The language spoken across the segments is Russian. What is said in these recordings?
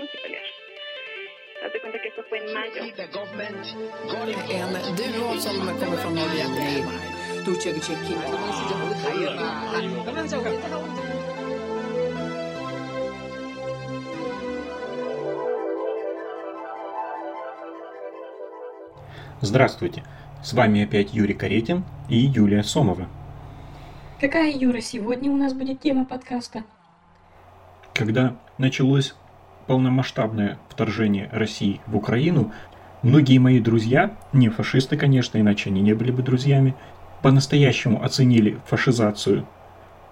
no se pelear. Haz de cuenta que esto fue en mayo. En duo som kommer från Norge i Turkcellki. Здравствуйте! С вами опять Юрий Каретин и Юлия Сомова. Какая, Юра, сегодня у нас будет тема подкаста? Когда началось полномасштабное вторжение России в Украину, многие мои друзья, не фашисты, конечно, иначе они не были бы друзьями, по-настоящему оценили фашизацию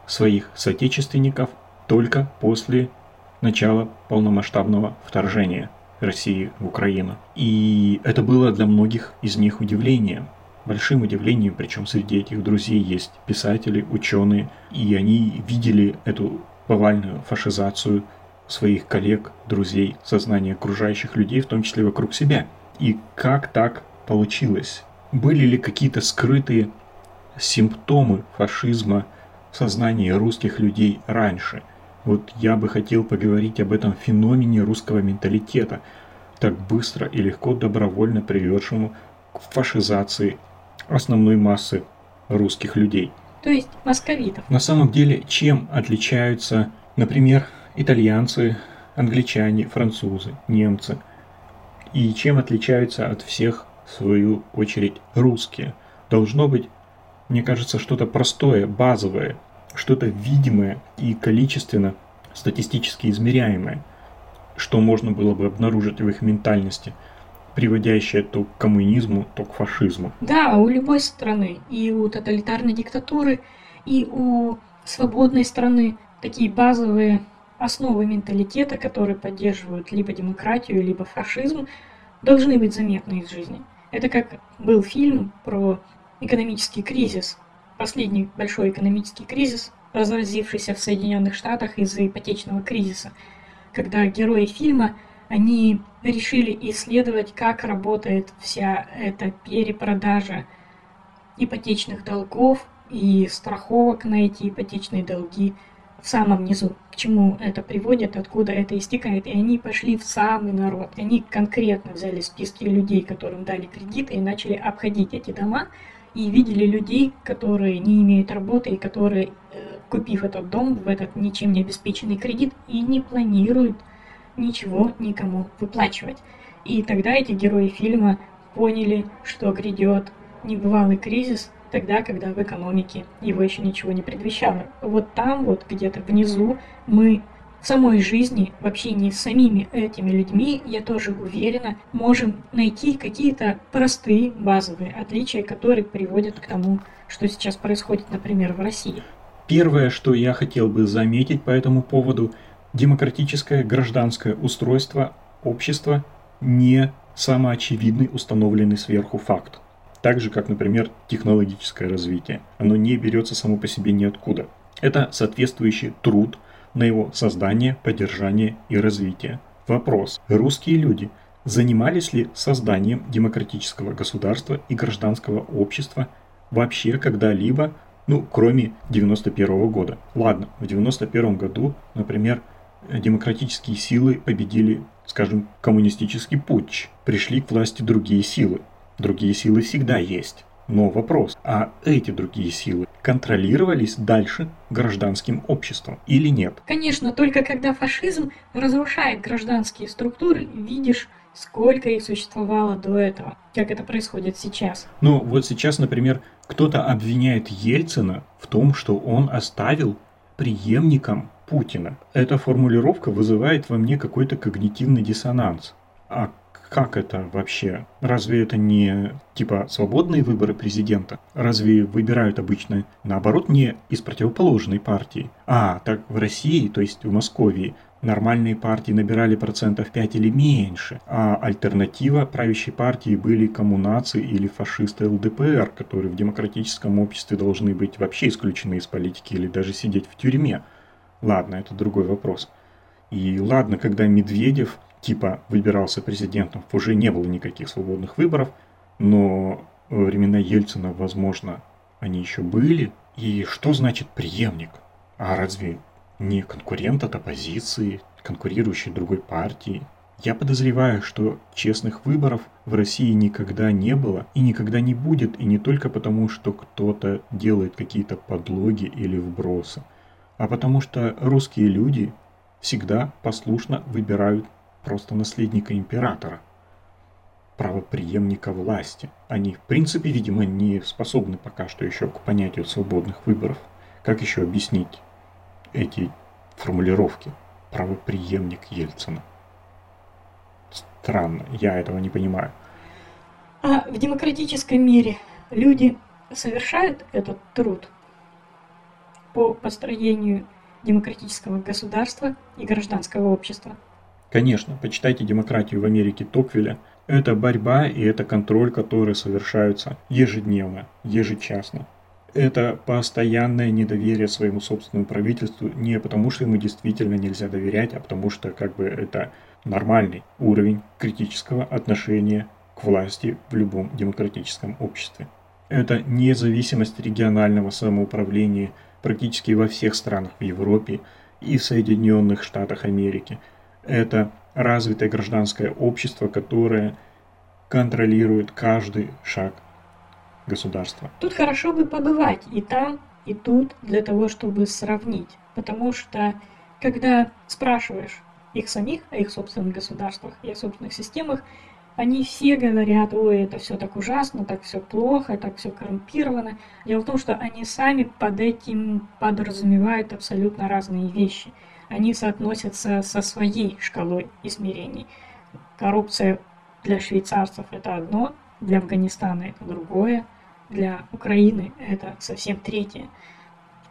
своих соотечественников только после начала полномасштабного вторжения России в Украину. И это было для многих из них удивлением, большим удивлением, причем среди этих друзей есть писатели, ученые, и они видели эту повальную фашизацию своих коллег, друзей, сознания окружающих людей, в том числе вокруг себя. И как так получилось? Были ли какие-то скрытые симптомы фашизма в сознании русских людей раньше? Вот я бы хотел поговорить об этом феномене русского менталитета, так быстро и легко добровольно приведшему к фашизации основной массы русских людей. То есть московитов. На самом деле, чем отличаются, например, итальянцы, англичане, французы, немцы. И чем отличаются от всех, в свою очередь, русские. Должно быть, мне кажется, что-то простое, базовое, что-то видимое и количественно статистически измеряемое, что можно было бы обнаружить в их ментальности, приводящее то к коммунизму, то к фашизму. Да, у любой страны, и у тоталитарной диктатуры, и у свободной страны такие базовые основы менталитета, которые поддерживают либо демократию, либо фашизм, должны быть заметны из жизни. Это как был фильм про экономический кризис, последний большой экономический кризис, разразившийся в Соединенных Штатах из-за ипотечного кризиса, когда герои фильма, они решили исследовать, как работает вся эта перепродажа ипотечных долгов и страховок на эти ипотечные долги – в самом низу, к чему это приводит, откуда это истекает. И они пошли в самый народ. Они конкретно взяли списки людей, которым дали кредиты, и начали обходить эти дома. И видели людей, которые не имеют работы, и которые, э, купив этот дом в этот ничем не обеспеченный кредит, и не планируют ничего никому выплачивать. И тогда эти герои фильма поняли, что грядет небывалый кризис, тогда, когда в экономике его еще ничего не предвещало. Вот там, вот где-то внизу, мы в самой жизни, в общении с самими этими людьми, я тоже уверена, можем найти какие-то простые базовые отличия, которые приводят к тому, что сейчас происходит, например, в России. Первое, что я хотел бы заметить по этому поводу, демократическое гражданское устройство общества не самоочевидный установленный сверху факт так же как, например, технологическое развитие. Оно не берется само по себе ниоткуда. Это соответствующий труд на его создание, поддержание и развитие. Вопрос. Русские люди занимались ли созданием демократического государства и гражданского общества вообще когда-либо, ну, кроме 91 года? Ладно, в 91 году, например, демократические силы победили, скажем, коммунистический путч, пришли к власти другие силы, Другие силы всегда есть. Но вопрос, а эти другие силы контролировались дальше гражданским обществом или нет? Конечно, только когда фашизм разрушает гражданские структуры, видишь, сколько их существовало до этого, как это происходит сейчас. Ну вот сейчас, например, кто-то обвиняет Ельцина в том, что он оставил преемником Путина. Эта формулировка вызывает во мне какой-то когнитивный диссонанс. А как это вообще? Разве это не типа свободные выборы президента? Разве выбирают обычно наоборот не из противоположной партии? А, так в России, то есть в Москве, нормальные партии набирали процентов 5 или меньше, а альтернатива правящей партии были коммунации или фашисты ЛДПР, которые в демократическом обществе должны быть вообще исключены из политики или даже сидеть в тюрьме. Ладно, это другой вопрос. И ладно, когда Медведев типа выбирался президентом, уже не было никаких свободных выборов, но во времена Ельцина, возможно, они еще были. И что значит преемник? А разве не конкурент от оппозиции, конкурирующей другой партии. Я подозреваю, что честных выборов в России никогда не было и никогда не будет, и не только потому, что кто-то делает какие-то подлоги или вбросы, а потому что русские люди всегда послушно выбирают просто наследника императора, правоприемника власти. Они, в принципе, видимо, не способны пока что еще к понятию свободных выборов. Как еще объяснить эти формулировки? Правоприемник Ельцина. Странно, я этого не понимаю. А в демократическом мире люди совершают этот труд по построению демократического государства и гражданского общества? Конечно, почитайте «Демократию в Америке» Токвеля. Это борьба и это контроль, которые совершаются ежедневно, ежечасно. Это постоянное недоверие своему собственному правительству не потому, что ему действительно нельзя доверять, а потому что как бы это нормальный уровень критического отношения к власти в любом демократическом обществе. Это независимость регионального самоуправления практически во всех странах в Европе и в Соединенных Штатах Америки – это развитое гражданское общество, которое контролирует каждый шаг государства. Тут хорошо бы побывать и там, и тут, для того, чтобы сравнить. Потому что, когда спрашиваешь их самих о их собственных государствах и о собственных системах, они все говорят, ой, это все так ужасно, так все плохо, так все коррумпировано. Дело в том, что они сами под этим подразумевают абсолютно разные вещи – они соотносятся со своей шкалой измерений. Коррупция для швейцарцев это одно, для Афганистана это другое, для Украины это совсем третье.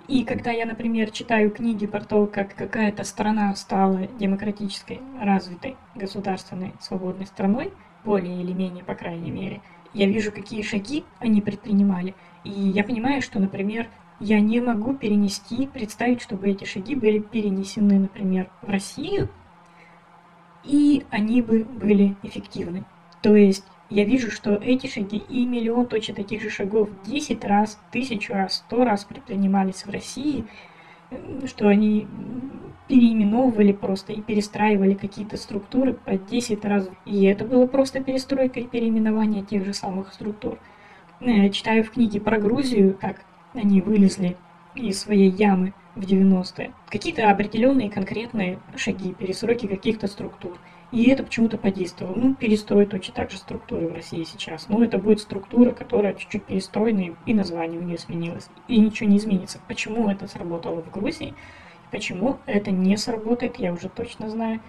И когда я, например, читаю книги про то, как какая-то страна стала демократической, развитой, государственной, свободной страной, более или менее, по крайней мере, я вижу, какие шаги они предпринимали. И я понимаю, что, например, я не могу перенести, представить, чтобы эти шаги были перенесены, например, в Россию, и они бы были эффективны. То есть я вижу, что эти шаги и миллион точно таких же шагов 10 раз, тысячу раз, сто раз предпринимались в России, что они переименовывали просто и перестраивали какие-то структуры по 10 раз. И это было просто перестройка и переименование тех же самых структур. Я читаю в книге про Грузию, как они вылезли из своей ямы в 90-е. Какие-то определенные конкретные шаги, перестройки каких-то структур. И это почему-то подействовало. Ну, перестроить точно так же структуры в России сейчас. Но это будет структура, которая чуть-чуть перестроена, и название у нее сменилось. И ничего не изменится. Почему это сработало в Грузии, почему это не сработает, я уже точно знаю,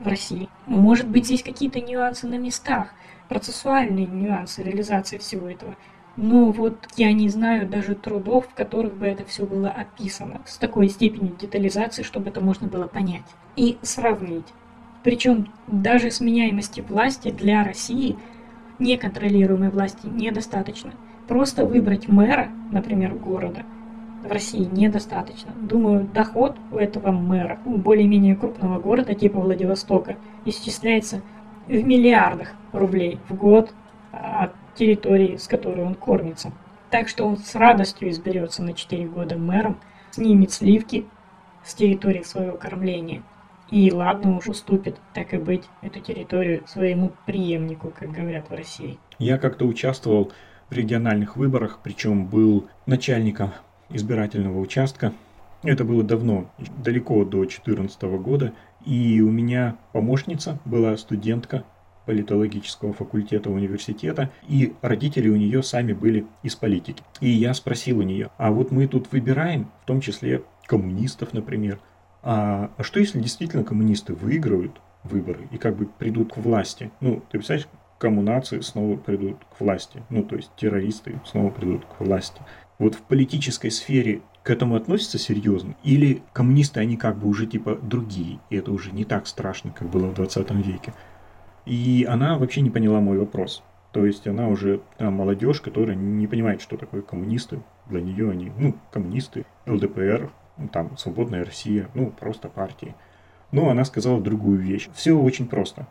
в России. Может быть, здесь какие-то нюансы на местах, процессуальные нюансы реализации всего этого – но вот я не знаю даже трудов, в которых бы это все было описано с такой степенью детализации, чтобы это можно было понять и сравнить. Причем даже сменяемости власти для России, неконтролируемой власти, недостаточно. Просто выбрать мэра, например, города, в России недостаточно. Думаю, доход у этого мэра, у более-менее крупного города типа Владивостока, исчисляется в миллиардах рублей в год от территории, с которой он кормится. Так что он с радостью изберется на 4 года мэром, снимет сливки с территории своего кормления. И ладно уж уступит, так и быть, эту территорию своему преемнику, как говорят в России. Я как-то участвовал в региональных выборах, причем был начальником избирательного участка. Это было давно, далеко до 2014 года. И у меня помощница была студентка политологического факультета университета, и родители у нее сами были из политики. И я спросил у нее, а вот мы тут выбираем, в том числе коммунистов, например, а, а что если действительно коммунисты выиграют выборы и как бы придут к власти? Ну, ты представляешь, коммунации снова придут к власти, ну, то есть террористы снова придут к власти. Вот в политической сфере к этому относятся серьезно? Или коммунисты, они как бы уже типа другие, и это уже не так страшно, как было в 20 веке? И она вообще не поняла мой вопрос. То есть она уже там, молодежь, которая не понимает, что такое коммунисты. Для нее они, ну, коммунисты, ЛДПР, там, Свободная Россия, ну, просто партии. Но она сказала другую вещь. Все очень просто.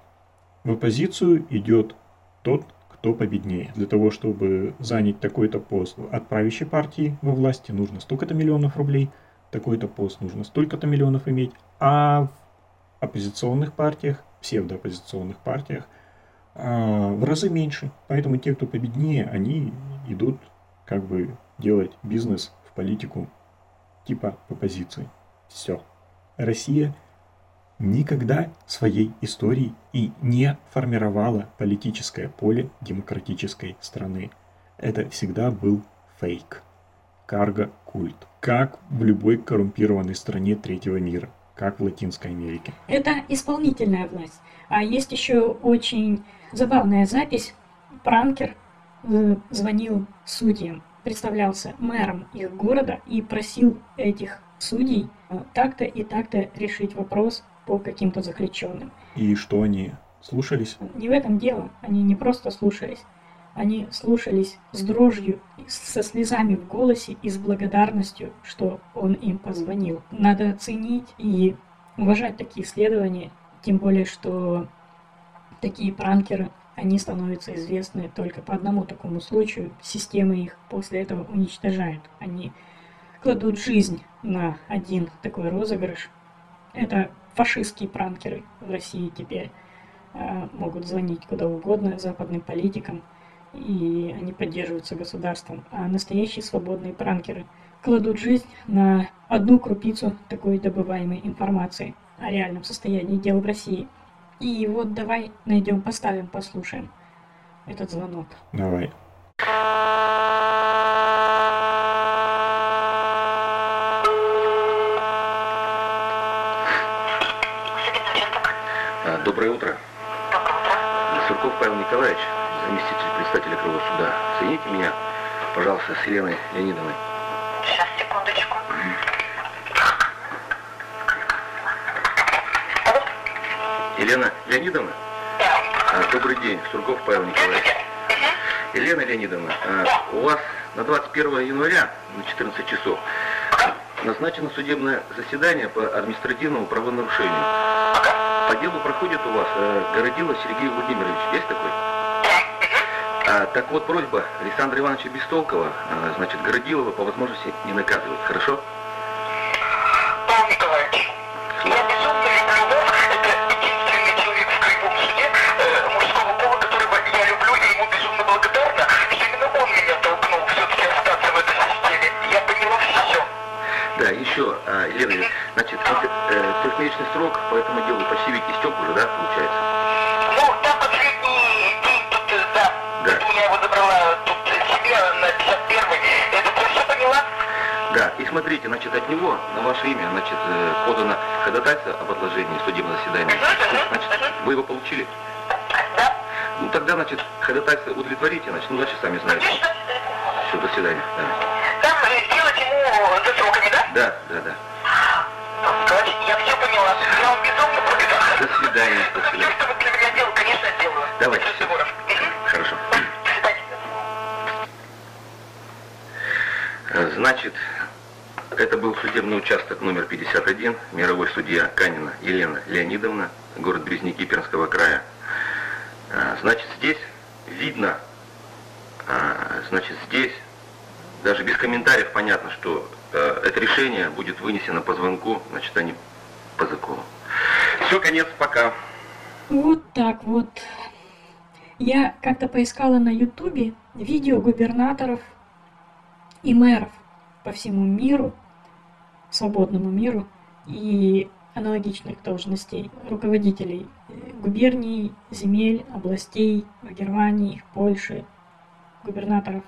В оппозицию идет тот, кто победнее. Для того, чтобы занять такой-то пост от правящей партии во власти, нужно столько-то миллионов рублей, такой-то пост нужно столько-то миллионов иметь, а оппозиционных партиях, псевдооппозиционных партиях а, в разы меньше. Поэтому те, кто победнее, они идут как бы делать бизнес в политику типа оппозиции. Все. Россия никогда своей истории и не формировала политическое поле демократической страны. Это всегда был фейк. Карго-культ. Как в любой коррумпированной стране третьего мира. Как в Латинской Америке. Это исполнительная власть. А есть еще очень забавная запись. Пранкер э, звонил судьям, представлялся мэром их города и просил этих судей э, так-то и так-то решить вопрос по каким-то заключенным. И что они слушались? Не в этом дело. Они не просто слушались. Они слушались с дрожью, со слезами в голосе и с благодарностью, что он им позвонил. Надо ценить и уважать такие исследования, тем более, что такие пранкеры, они становятся известны только по одному такому случаю. Системы их после этого уничтожают. Они кладут жизнь на один такой розыгрыш. Это фашистские пранкеры в России теперь э, могут звонить куда угодно западным политикам, и они поддерживаются государством. А настоящие свободные пранкеры кладут жизнь на одну крупицу такой добываемой информации о реальном состоянии дел в России. И вот давай найдем, поставим, послушаем этот звонок. Давай. Доброе утро. Сурков Павел Николаевич, заместитель председателя Крылого суда. Соедините меня, пожалуйста, с Еленой Леонидовной. Сейчас, секундочку. Елена Леонидовна? А, добрый день, Сурков Павел Николаевич. Елена Леонидовна, а, у вас на 21 января на 14 часов назначено судебное заседание по административному правонарушению. По делу проходит у вас э, Городило Сергей Владимирович. Есть такой? А, так вот, просьба Александра Ивановича Бестолкова, а, значит, Городилова по возможности не наказывать. Хорошо? Павел Николаевич, я безумно люблю вас. Это единственный человек в Краевом суде э, мужского пола, которого я люблю и ему безумно благодарна. Именно он меня толкнул все-таки остаться в этой системе. Я поняла все. Да, еще, а, Елена, значит, э, трехмесячный срок по этому делу почти ведь истек уже, да, получается? Да, и смотрите, значит, от него на ваше имя, значит, э, подано ходатайство об отложении судебного заседания. Значит, вы его получили? Да. Ну, тогда, значит, ходатайство удовлетворите, значит, ну, дальше сами знаете. Все, до свидания. Да, Там э, сделать ему за сроками, да? да, да. да. Я все поняла. Я вам безумно благодарна. До свидания, до Все, свидания. что вы для меня делали, конечно, сделаю. Давайте. Мгм. Хорошо. До Значит, это был судебный участок номер 51, мировой судья Канина Елена Леонидовна, город Березники Пермского края. Э, Значит, здесь видно, э, значит, здесь даже без комментариев понятно, что э, это решение будет вынесено по звонку, значит, а не по закону. Все, конец, пока. Вот так вот. Я как-то поискала на ютубе видео губернаторов и мэров по всему миру, свободному миру, и аналогичных должностей руководителей э, губерний, земель, областей в Германии, в Польше, губернаторов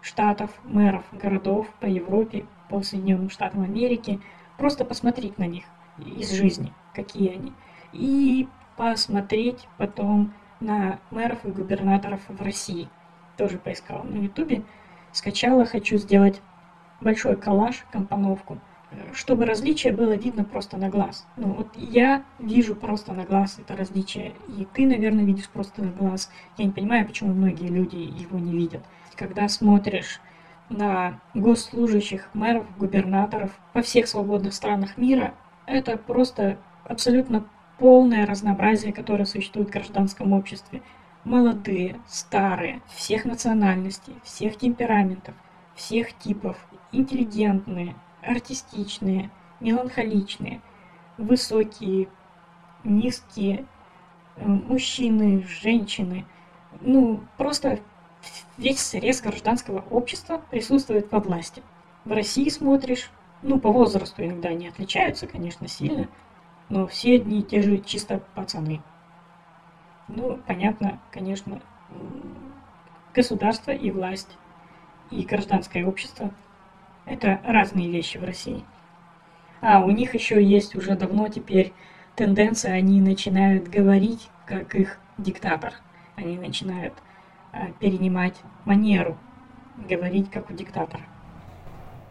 штатов, мэров городов по Европе, по Соединенным Штатам Америки. Просто посмотреть на них из жизни, какие они. И посмотреть потом на мэров и губернаторов в России. Тоже поискала на ютубе. Скачала, хочу сделать большой коллаж, компоновку, чтобы различие было видно просто на глаз. Ну вот я вижу просто на глаз это различие, и ты, наверное, видишь просто на глаз. Я не понимаю, почему многие люди его не видят. Когда смотришь на госслужащих, мэров, губернаторов по всех свободных странах мира, это просто абсолютно полное разнообразие, которое существует в гражданском обществе. Молодые, старые, всех национальностей, всех темпераментов, всех типов, интеллигентные, артистичные, меланхоличные, высокие, низкие э, мужчины, женщины. Ну, просто весь срез гражданского общества присутствует во власти. В России смотришь, ну, по возрасту иногда они отличаются, конечно, сильно, но все одни и те же чисто пацаны. Ну, понятно, конечно, государство и власть, и гражданское общество – это разные вещи в России. А у них еще есть уже давно теперь тенденция, они начинают говорить, как их диктатор. Они начинают а, перенимать манеру, говорить, как у диктатора.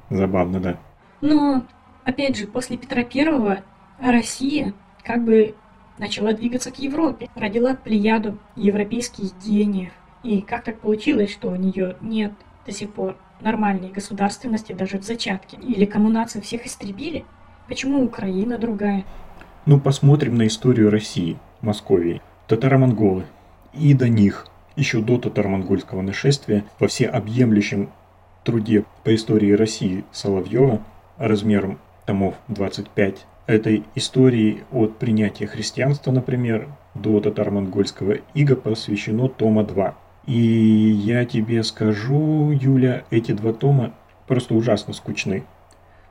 Забавно, да. Но, опять же, после Петра Первого Россия как бы начала двигаться к Европе, родила плеяду европейских гениев. И как так получилось, что у нее нет до сих пор нормальной государственности даже в зачатке? Или коммунации всех истребили? Почему Украина другая? Ну, посмотрим на историю России, Московии. Татаро-монголы. И до них, еще до татаро-монгольского нашествия, во всеобъемлющем труде по истории России Соловьева размером томов 25 этой истории от принятия христианства, например, до татаро-монгольского ига посвящено тома 2. И я тебе скажу, Юля, эти два тома просто ужасно скучны.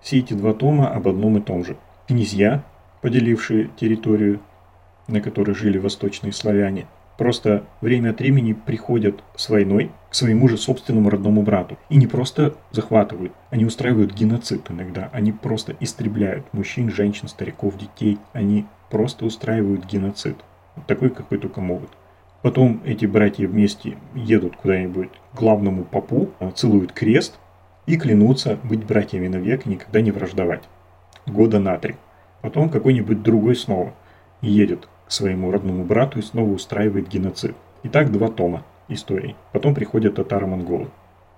Все эти два тома об одном и том же. Князья, поделившие территорию, на которой жили восточные славяне, просто время от времени приходят с войной к своему же собственному родному брату. И не просто захватывают, они устраивают геноцид иногда. Они просто истребляют мужчин, женщин, стариков, детей. Они просто устраивают геноцид. Такой, какой только могут. Потом эти братья вместе едут куда-нибудь к главному попу, целуют крест и клянутся быть братьями навек и никогда не враждовать. Года на три. Потом какой-нибудь другой снова едет к своему родному брату и снова устраивает геноцид. И так два тома историй. Потом приходят татаро-монголы.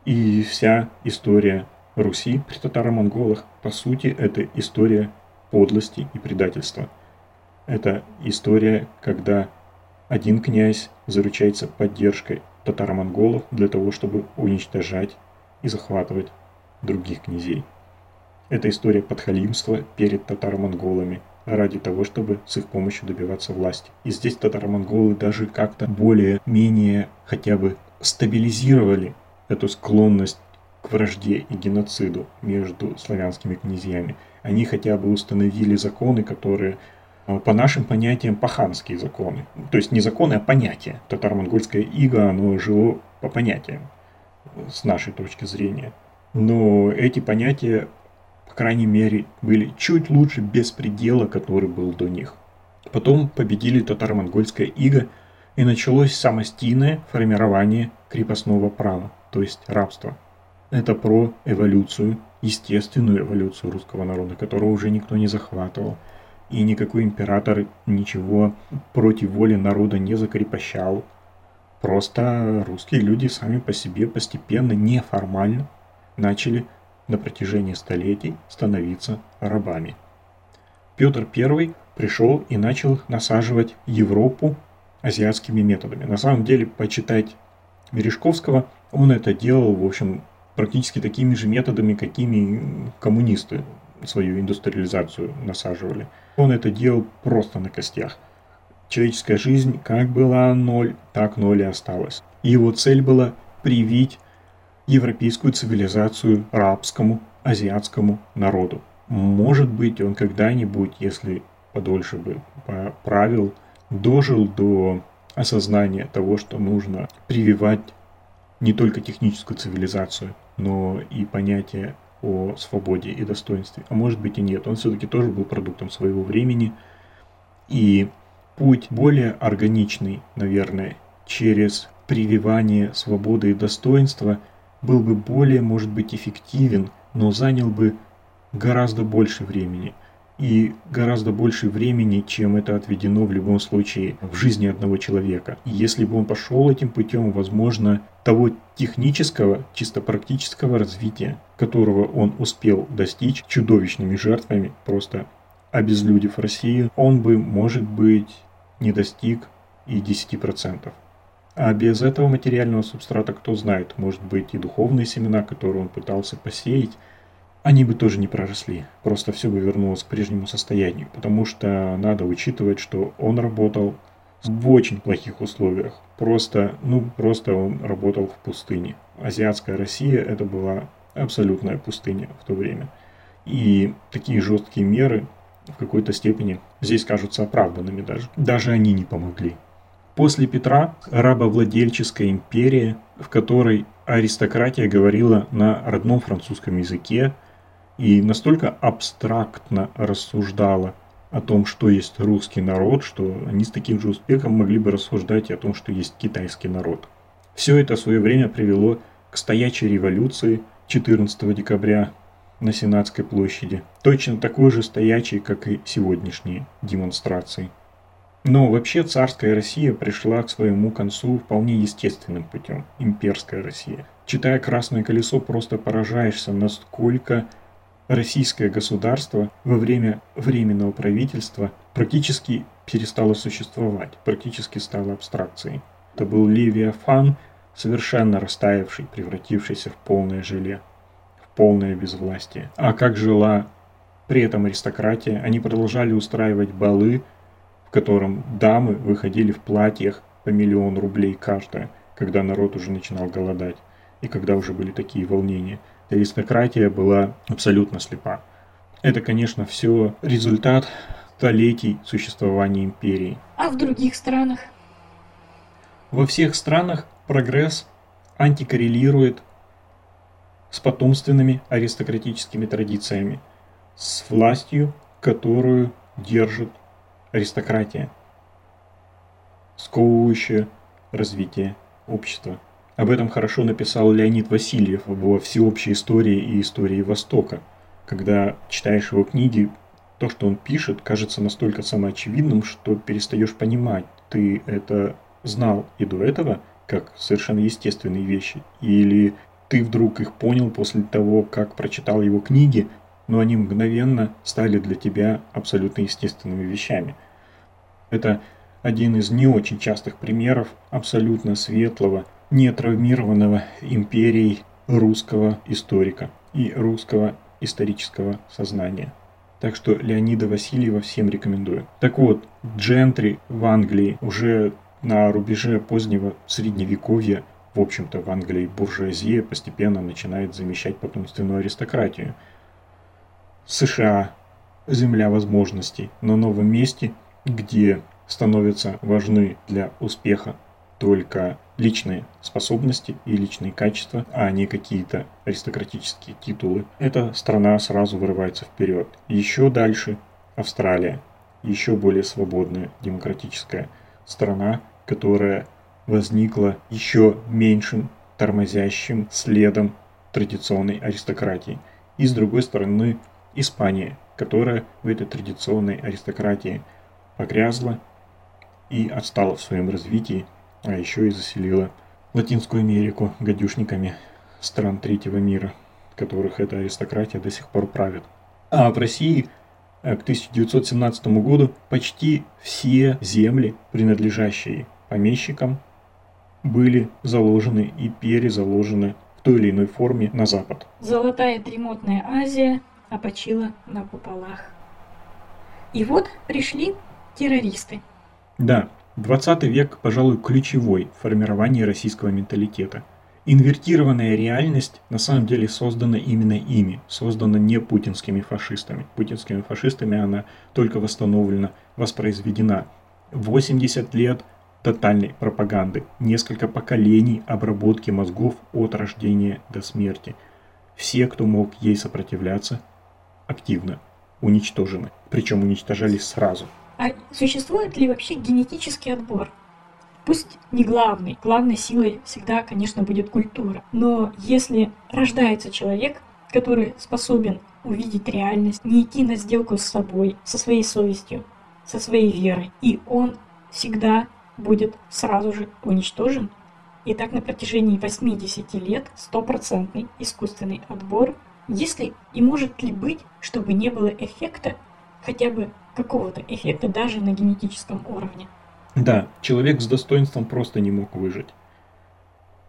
И вся история Руси при татаро-монголах, по сути, это история подлости и предательства. Это история, когда один князь заручается поддержкой татаро-монголов для того, чтобы уничтожать и захватывать других князей. Это история подхалимства перед татаро-монголами ради того, чтобы с их помощью добиваться власти. И здесь татаро-монголы даже как-то более-менее хотя бы стабилизировали эту склонность к вражде и геноциду между славянскими князьями. Они хотя бы установили законы, которые по нашим понятиям паханские законы. То есть не законы, а понятия. Татаро-монгольское иго, оно жило по понятиям, с нашей точки зрения. Но эти понятия, по крайней мере, были чуть лучше беспредела, который был до них. Потом победили татаро-монгольское иго, и началось самостийное формирование крепостного права, то есть рабство. Это про эволюцию, естественную эволюцию русского народа, которого уже никто не захватывал – и никакой император ничего против воли народа не закрепощал. Просто русские люди сами по себе постепенно, неформально начали на протяжении столетий становиться рабами. Петр I пришел и начал насаживать Европу азиатскими методами. На самом деле, почитать Мережковского, он это делал, в общем, практически такими же методами, какими коммунисты свою индустриализацию насаживали. Он это делал просто на костях. Человеческая жизнь как была ноль, так ноль и осталась. Его цель была привить европейскую цивилизацию рабскому, азиатскому народу. Может быть, он когда-нибудь, если подольше бы правил, дожил до осознания того, что нужно прививать не только техническую цивилизацию, но и понятие о свободе и достоинстве. А может быть и нет. Он все-таки тоже был продуктом своего времени. И путь более органичный, наверное, через прививание свободы и достоинства был бы более, может быть, эффективен, но занял бы гораздо больше времени – и гораздо больше времени, чем это отведено в любом случае в жизни одного человека. И если бы он пошел этим путем, возможно, того технического, чисто практического развития, которого он успел достичь чудовищными жертвами, просто обезлюдив Россию, он бы, может быть, не достиг и 10%. А без этого материального субстрата, кто знает, может быть и духовные семена, которые он пытался посеять, они бы тоже не проросли. Просто все бы вернулось к прежнему состоянию. Потому что надо учитывать, что он работал в очень плохих условиях. Просто, ну, просто он работал в пустыне. Азиатская Россия это была абсолютная пустыня в то время. И такие жесткие меры в какой-то степени здесь кажутся оправданными даже. Даже они не помогли. После Петра рабовладельческая империя, в которой аристократия говорила на родном французском языке и настолько абстрактно рассуждала о том, что есть русский народ, что они с таким же успехом могли бы рассуждать и о том, что есть китайский народ. Все это в свое время привело к стоячей революции 14 декабря на Сенатской площади, точно такой же стоячий, как и сегодняшние демонстрации. Но вообще царская Россия пришла к своему концу вполне естественным путем, имперская Россия. Читая «Красное колесо», просто поражаешься, насколько российское государство во время временного правительства практически перестало существовать, практически стало абстракцией. Это был Левиафан, совершенно растаявший, превратившийся в полное желе, в полное безвластие. А как жила при этом аристократия? Они продолжали устраивать балы, в котором дамы выходили в платьях по миллион рублей каждая, когда народ уже начинал голодать и когда уже были такие волнения – аристократия была абсолютно слепа. Это, конечно, все результат столетий существования империи. А в других странах? Во всех странах прогресс антикоррелирует с потомственными аристократическими традициями, с властью, которую держит аристократия, сковывающая развитие общества. Об этом хорошо написал Леонид Васильев во всеобщей истории и истории Востока. Когда читаешь его книги, то, что он пишет, кажется настолько самоочевидным, что перестаешь понимать, ты это знал и до этого, как совершенно естественные вещи, или ты вдруг их понял после того, как прочитал его книги, но они мгновенно стали для тебя абсолютно естественными вещами. Это один из не очень частых примеров абсолютно светлого, нетравмированного империей русского историка и русского исторического сознания. Так что Леонида Васильева всем рекомендую. Так вот, джентри в Англии уже на рубеже позднего средневековья, в общем-то в Англии буржуазия постепенно начинает замещать потомственную аристократию. США – земля возможностей, на новом месте, где становятся важны для успеха только личные способности и личные качества, а не какие-то аристократические титулы, эта страна сразу вырывается вперед. Еще дальше Австралия, еще более свободная демократическая страна, которая возникла еще меньшим тормозящим следом традиционной аристократии. И с другой стороны Испания, которая в этой традиционной аристократии погрязла и отстала в своем развитии а еще и заселила Латинскую Америку гадюшниками стран третьего мира, которых эта аристократия до сих пор правит. А в России э, к 1917 году почти все земли, принадлежащие помещикам, были заложены и перезаложены в той или иной форме на Запад. Золотая дремотная Азия опочила на куполах. И вот пришли террористы. Да, 20 век, пожалуй, ключевой в формировании российского менталитета. Инвертированная реальность на самом деле создана именно ими, создана не путинскими фашистами. Путинскими фашистами она только восстановлена, воспроизведена. 80 лет тотальной пропаганды, несколько поколений обработки мозгов от рождения до смерти. Все, кто мог ей сопротивляться, активно уничтожены. Причем уничтожались сразу. А существует ли вообще генетический отбор? Пусть не главный, главной силой всегда, конечно, будет культура. Но если рождается человек, который способен увидеть реальность, не идти на сделку с собой, со своей совестью, со своей верой, и он всегда будет сразу же уничтожен, и так на протяжении 80 лет стопроцентный искусственный отбор, если и может ли быть, чтобы не было эффекта хотя бы какого-то эффекта даже на генетическом уровне. Да, человек с достоинством просто не мог выжить.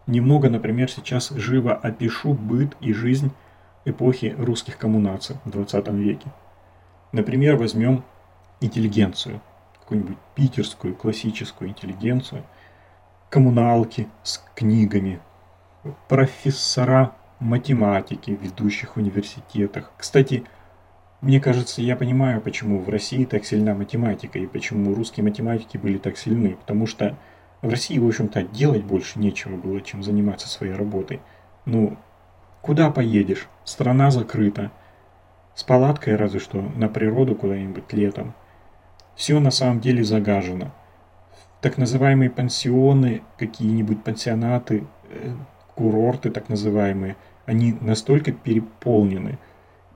Немного, например, сейчас живо опишу быт и жизнь эпохи русских коммунаций в 20 веке. Например, возьмем интеллигенцию, какую-нибудь питерскую классическую интеллигенцию, коммуналки с книгами, профессора математики в ведущих университетах. Кстати, мне кажется, я понимаю, почему в России так сильна математика и почему русские математики были так сильны. Потому что в России, в общем-то, делать больше нечего было, чем заниматься своей работой. Ну, куда поедешь? Страна закрыта. С палаткой разве что на природу куда-нибудь летом. Все на самом деле загажено. Так называемые пансионы, какие-нибудь пансионаты, э, курорты так называемые, они настолько переполнены.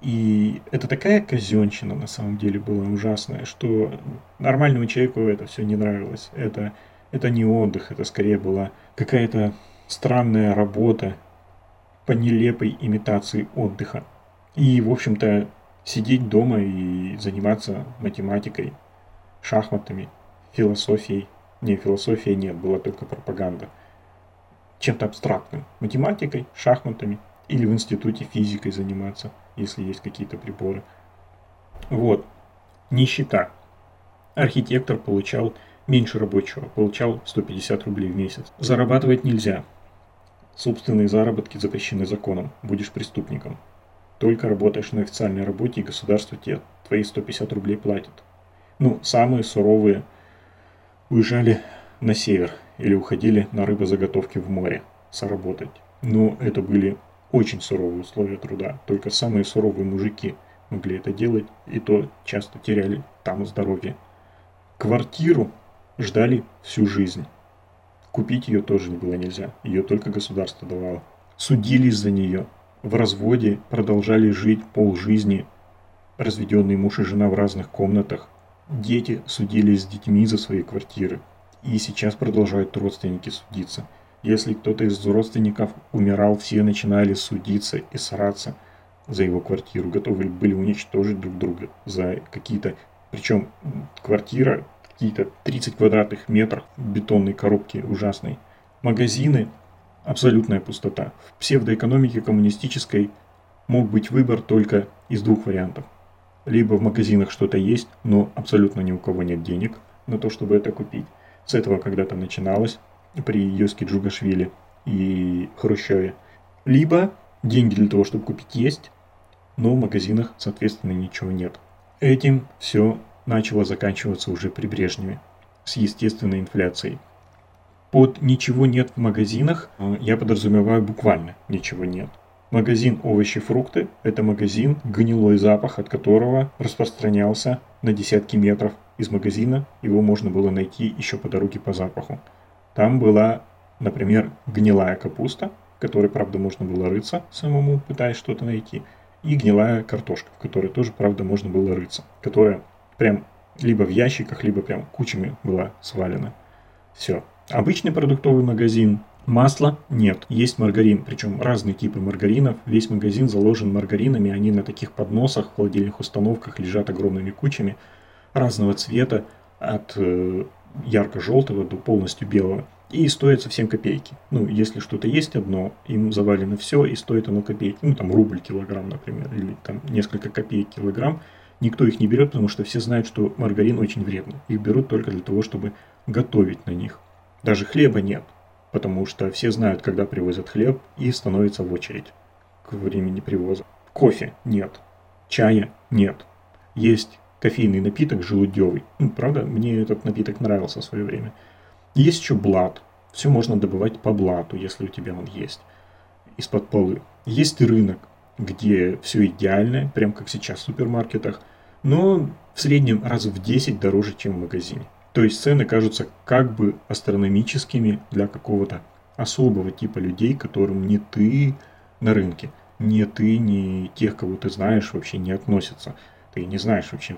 И это такая казенщина на самом деле была ужасная, что нормальному человеку это все не нравилось. Это, это не отдых, это скорее была какая-то странная работа по нелепой имитации отдыха. И, в общем-то, сидеть дома и заниматься математикой, шахматами, философией. Не, философии нет, была только пропаганда – чем-то абстрактным, математикой, шахматами или в институте физикой заниматься, если есть какие-то приборы. Вот, нищета. Архитектор получал меньше рабочего, получал 150 рублей в месяц. Зарабатывать нельзя. Собственные заработки запрещены законом, будешь преступником. Только работаешь на официальной работе, и государство тебе твои 150 рублей платит. Ну, самые суровые уезжали на север или уходили на рыбозаготовки в море соработать. Но это были очень суровые условия труда. Только самые суровые мужики могли это делать, и то часто теряли там здоровье. Квартиру ждали всю жизнь. Купить ее тоже было нельзя, ее только государство давало. Судились за нее. В разводе продолжали жить полжизни. Разведенные муж и жена в разных комнатах. Дети судились с детьми за свои квартиры. И сейчас продолжают родственники судиться. Если кто-то из родственников умирал, все начинали судиться и сраться за его квартиру, готовы были уничтожить друг друга за какие-то... Причем квартира, какие-то 30 квадратных метров бетонной коробки ужасной. Магазины, абсолютная пустота. В псевдоэкономике коммунистической мог быть выбор только из двух вариантов. Либо в магазинах что-то есть, но абсолютно ни у кого нет денег на то, чтобы это купить. С этого когда-то начиналось при Йоске Джугашвили и Хрущеве. Либо деньги для того, чтобы купить есть, но в магазинах, соответственно, ничего нет. Этим все начало заканчиваться уже при Брежневе с естественной инфляцией. Под «ничего нет в магазинах» э, я подразумеваю буквально «ничего нет». Магазин овощи-фрукты – это магазин, гнилой запах от которого распространялся на десятки метров из магазина, его можно было найти еще по дороге по запаху. Там была, например, гнилая капуста, которой, правда, можно было рыться самому, пытаясь что-то найти, и гнилая картошка, в которой тоже, правда, можно было рыться, которая прям либо в ящиках, либо прям кучами была свалена. Все. Обычный продуктовый магазин, Масла нет, есть маргарин, причем разные типы маргаринов. Весь магазин заложен маргаринами, они на таких подносах, в холодильных установках лежат огромными кучами разного цвета, от э, ярко-желтого до полностью белого. И стоит совсем копейки. Ну, если что-то есть одно, им завалено все, и стоит оно копейки. Ну, там рубль килограмм, например, или там несколько копеек килограмм. Никто их не берет, потому что все знают, что маргарин очень вредный. Их берут только для того, чтобы готовить на них. Даже хлеба нет, потому что все знают, когда привозят хлеб, и становится в очередь к времени привоза. Кофе нет, чая нет. Есть кофейный напиток желудевый. Ну, правда, мне этот напиток нравился в свое время. Есть еще блат. Все можно добывать по блату, если у тебя он есть. Из-под полы. Есть рынок, где все идеально, прям как сейчас в супермаркетах, но в среднем раз в 10 дороже, чем в магазине. То есть цены кажутся как бы астрономическими для какого-то особого типа людей, которым не ты на рынке, не ты, не тех, кого ты знаешь, вообще не относятся. Ты не знаешь вообще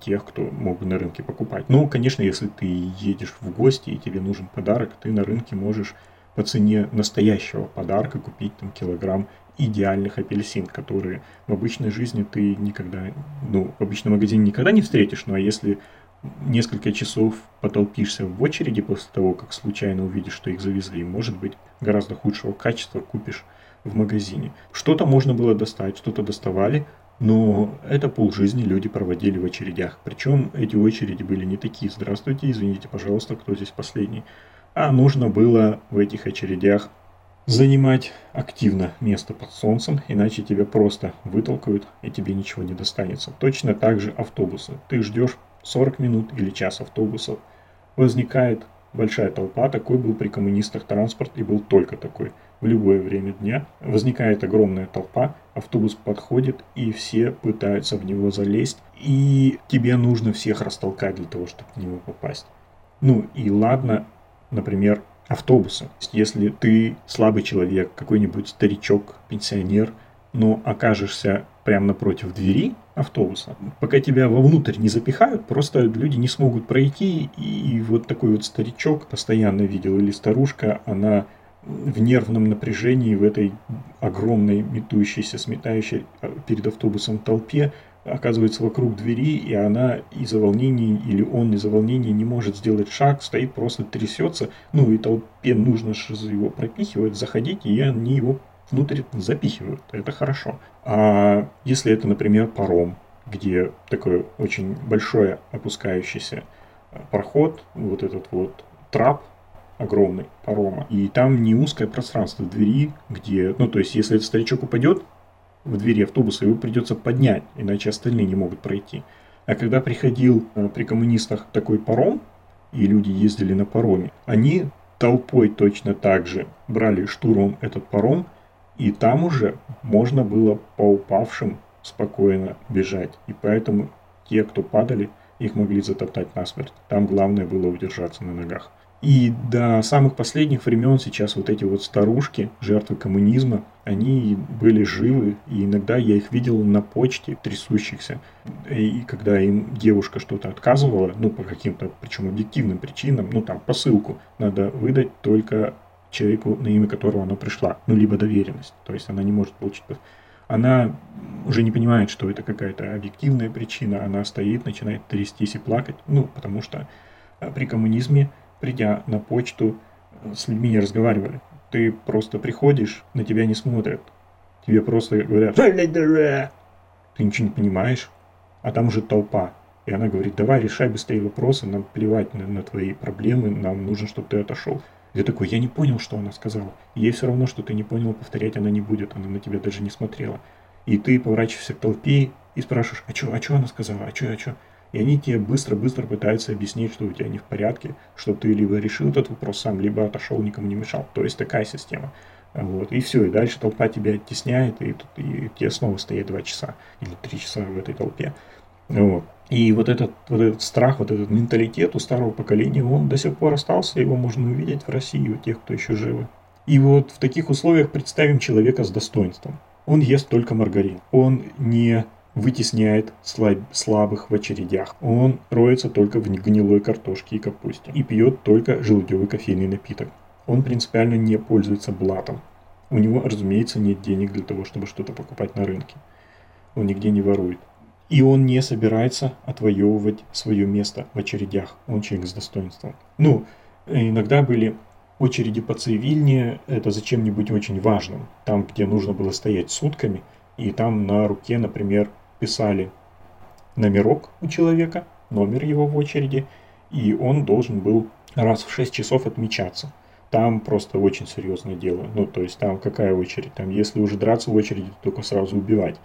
тех, кто мог бы на рынке покупать. Ну, конечно, если ты едешь в гости и тебе нужен подарок, ты на рынке можешь по цене настоящего подарка купить там килограмм идеальных апельсин, которые в обычной жизни ты никогда, ну, в обычном магазине никогда не встретишь, ну а если несколько часов потолпишься в очереди после того, как случайно увидишь, что их завезли, может быть, гораздо худшего качества купишь в магазине. Что-то можно было достать, что-то доставали, но это полжизни люди проводили в очередях. Причем эти очереди были не такие «Здравствуйте, извините, пожалуйста, кто здесь последний?» А нужно было в этих очередях занимать активно место под солнцем, иначе тебя просто вытолкают и тебе ничего не достанется. Точно так же автобусы. Ты ждешь 40 минут или час автобусов, возникает большая толпа, такой был при коммунистах транспорт и был только такой. В любое время дня возникает огромная толпа, автобус подходит и все пытаются в него залезть, и тебе нужно всех растолкать для того, чтобы в него попасть. Ну и ладно, например, автобусы. Если ты слабый человек, какой-нибудь старичок, пенсионер, но окажешься прямо напротив двери автобуса, пока тебя вовнутрь не запихают, просто люди не смогут пройти, и вот такой вот старичок постоянно видел, или старушка, она в нервном напряжении в этой огромной метущейся, сметающей а, перед автобусом толпе оказывается вокруг двери, и она из-за волнения, или он из-за волнения не может сделать шаг, стоит, просто трясется. Ну и толпе нужно же его пропихивать, заходить, и они его внутрь запихивают. Это хорошо. А если это, например, паром, где такой очень большой опускающийся э, проход, вот этот вот трап огромный парома, и там не узкое пространство двери, где, ну то есть если этот старичок упадет, в двери автобуса, его придется поднять, иначе остальные не могут пройти. А когда приходил э, при коммунистах такой паром, и люди ездили на пароме, они толпой точно так же брали штурмом этот паром, и там уже можно было по упавшим спокойно бежать. И поэтому те, кто падали, их могли затоптать насмерть. Там главное было удержаться на ногах. И до самых последних времен сейчас вот эти вот старушки, жертвы коммунизма, они были живы, и иногда я их видел на почте, трясущихся. И когда им девушка что-то отказывала, ну, по каким-то, причем объективным причинам, ну, там, посылку надо выдать только человеку, на имя которого она пришла, ну, либо доверенность, то есть она не может получить она уже не понимает, что это какая-то объективная причина, она стоит, начинает трястись и плакать, ну, потому что э, при коммунизме придя на почту, э, с людьми не разговаривали. Ты просто приходишь, на тебя не смотрят. Тебе просто говорят Ты ничего не понимаешь, а там уже толпа. И она говорит, давай решай быстрее вопросы, нам плевать на, на твои проблемы, нам нужно, чтобы ты отошел. Я такой, я не понял, что она сказала. ей все равно, что ты не понял, повторять она не будет, она на тебя даже не смотрела. И ты поворачиваешься к толпе и спрашиваешь, а что, а что она сказала, а что, а что? И они тебе быстро-быстро пытаются объяснить, что у тебя не в порядке, что ты либо решил этот вопрос сам, либо отошел, никому не мешал. То есть такая система. Вот, и все, и дальше толпа тебя оттесняет, и, тут, и тебе снова стоит два часа или три часа в этой толпе. Вот. И вот этот, вот этот страх, вот этот менталитет у старого поколения, он до сих пор остался, его можно увидеть в России у тех, кто еще живы. И вот в таких условиях представим человека с достоинством. Он ест только маргарин. Он не вытесняет слаб, слабых в очередях. Он роется только в гнилой картошке и капусте и пьет только желудевый кофейный напиток. Он принципиально не пользуется блатом. У него, разумеется, нет денег для того, чтобы что-то покупать на рынке. Он нигде не ворует. И он не собирается отвоевывать свое место в очередях. Он человек с достоинством. Ну, иногда были очереди по цивильне, это зачем-нибудь очень важным. Там, где нужно было стоять сутками, и там на руке, например, писали номерок у человека, номер его в очереди, и он должен был раз в 6 часов отмечаться. Там просто очень серьезное дело. Ну, то есть там какая очередь? Там если уже драться в очереди, то только сразу убивать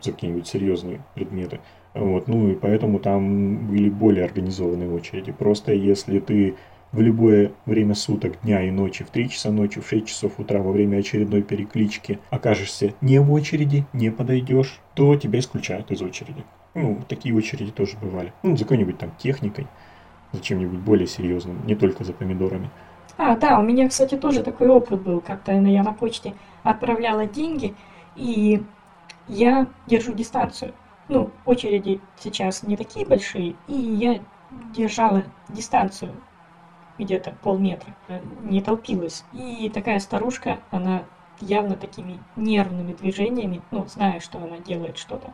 за какие-нибудь серьезные предметы. Вот, ну и поэтому там были более организованные очереди. Просто если ты в любое время суток, дня и ночи, в 3 часа ночи, в 6 часов утра во время очередной переклички окажешься не в очереди, не подойдешь, то тебя исключают из очереди. Ну, такие очереди тоже бывали. Ну, за какой-нибудь там техникой, за чем-нибудь более серьезным, не только за помидорами. А, да, у меня, кстати, тоже такой опыт был. Как-то я на почте отправляла деньги, и я держу дистанцию. Ну, очереди сейчас не такие большие, и я держала дистанцию где-то полметра, не толпилась. И такая старушка, она явно такими нервными движениями, ну, зная, что она делает что-то,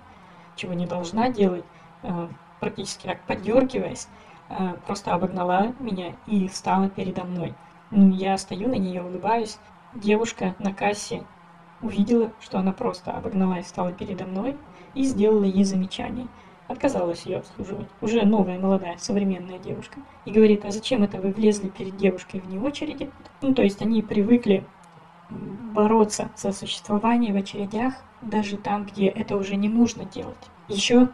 чего не должна делать, э, практически так подергиваясь, э, просто обогнала меня и встала передо мной. Ну, я стою на нее, улыбаюсь. Девушка на кассе увидела, что она просто обогнала и стала передо мной и сделала ей замечание. Отказалась ее обслуживать. Уже новая, молодая, современная девушка. И говорит, а зачем это вы влезли перед девушкой вне очереди? Ну, то есть они привыкли бороться за существование в очередях, даже там, где это уже не нужно делать. Еще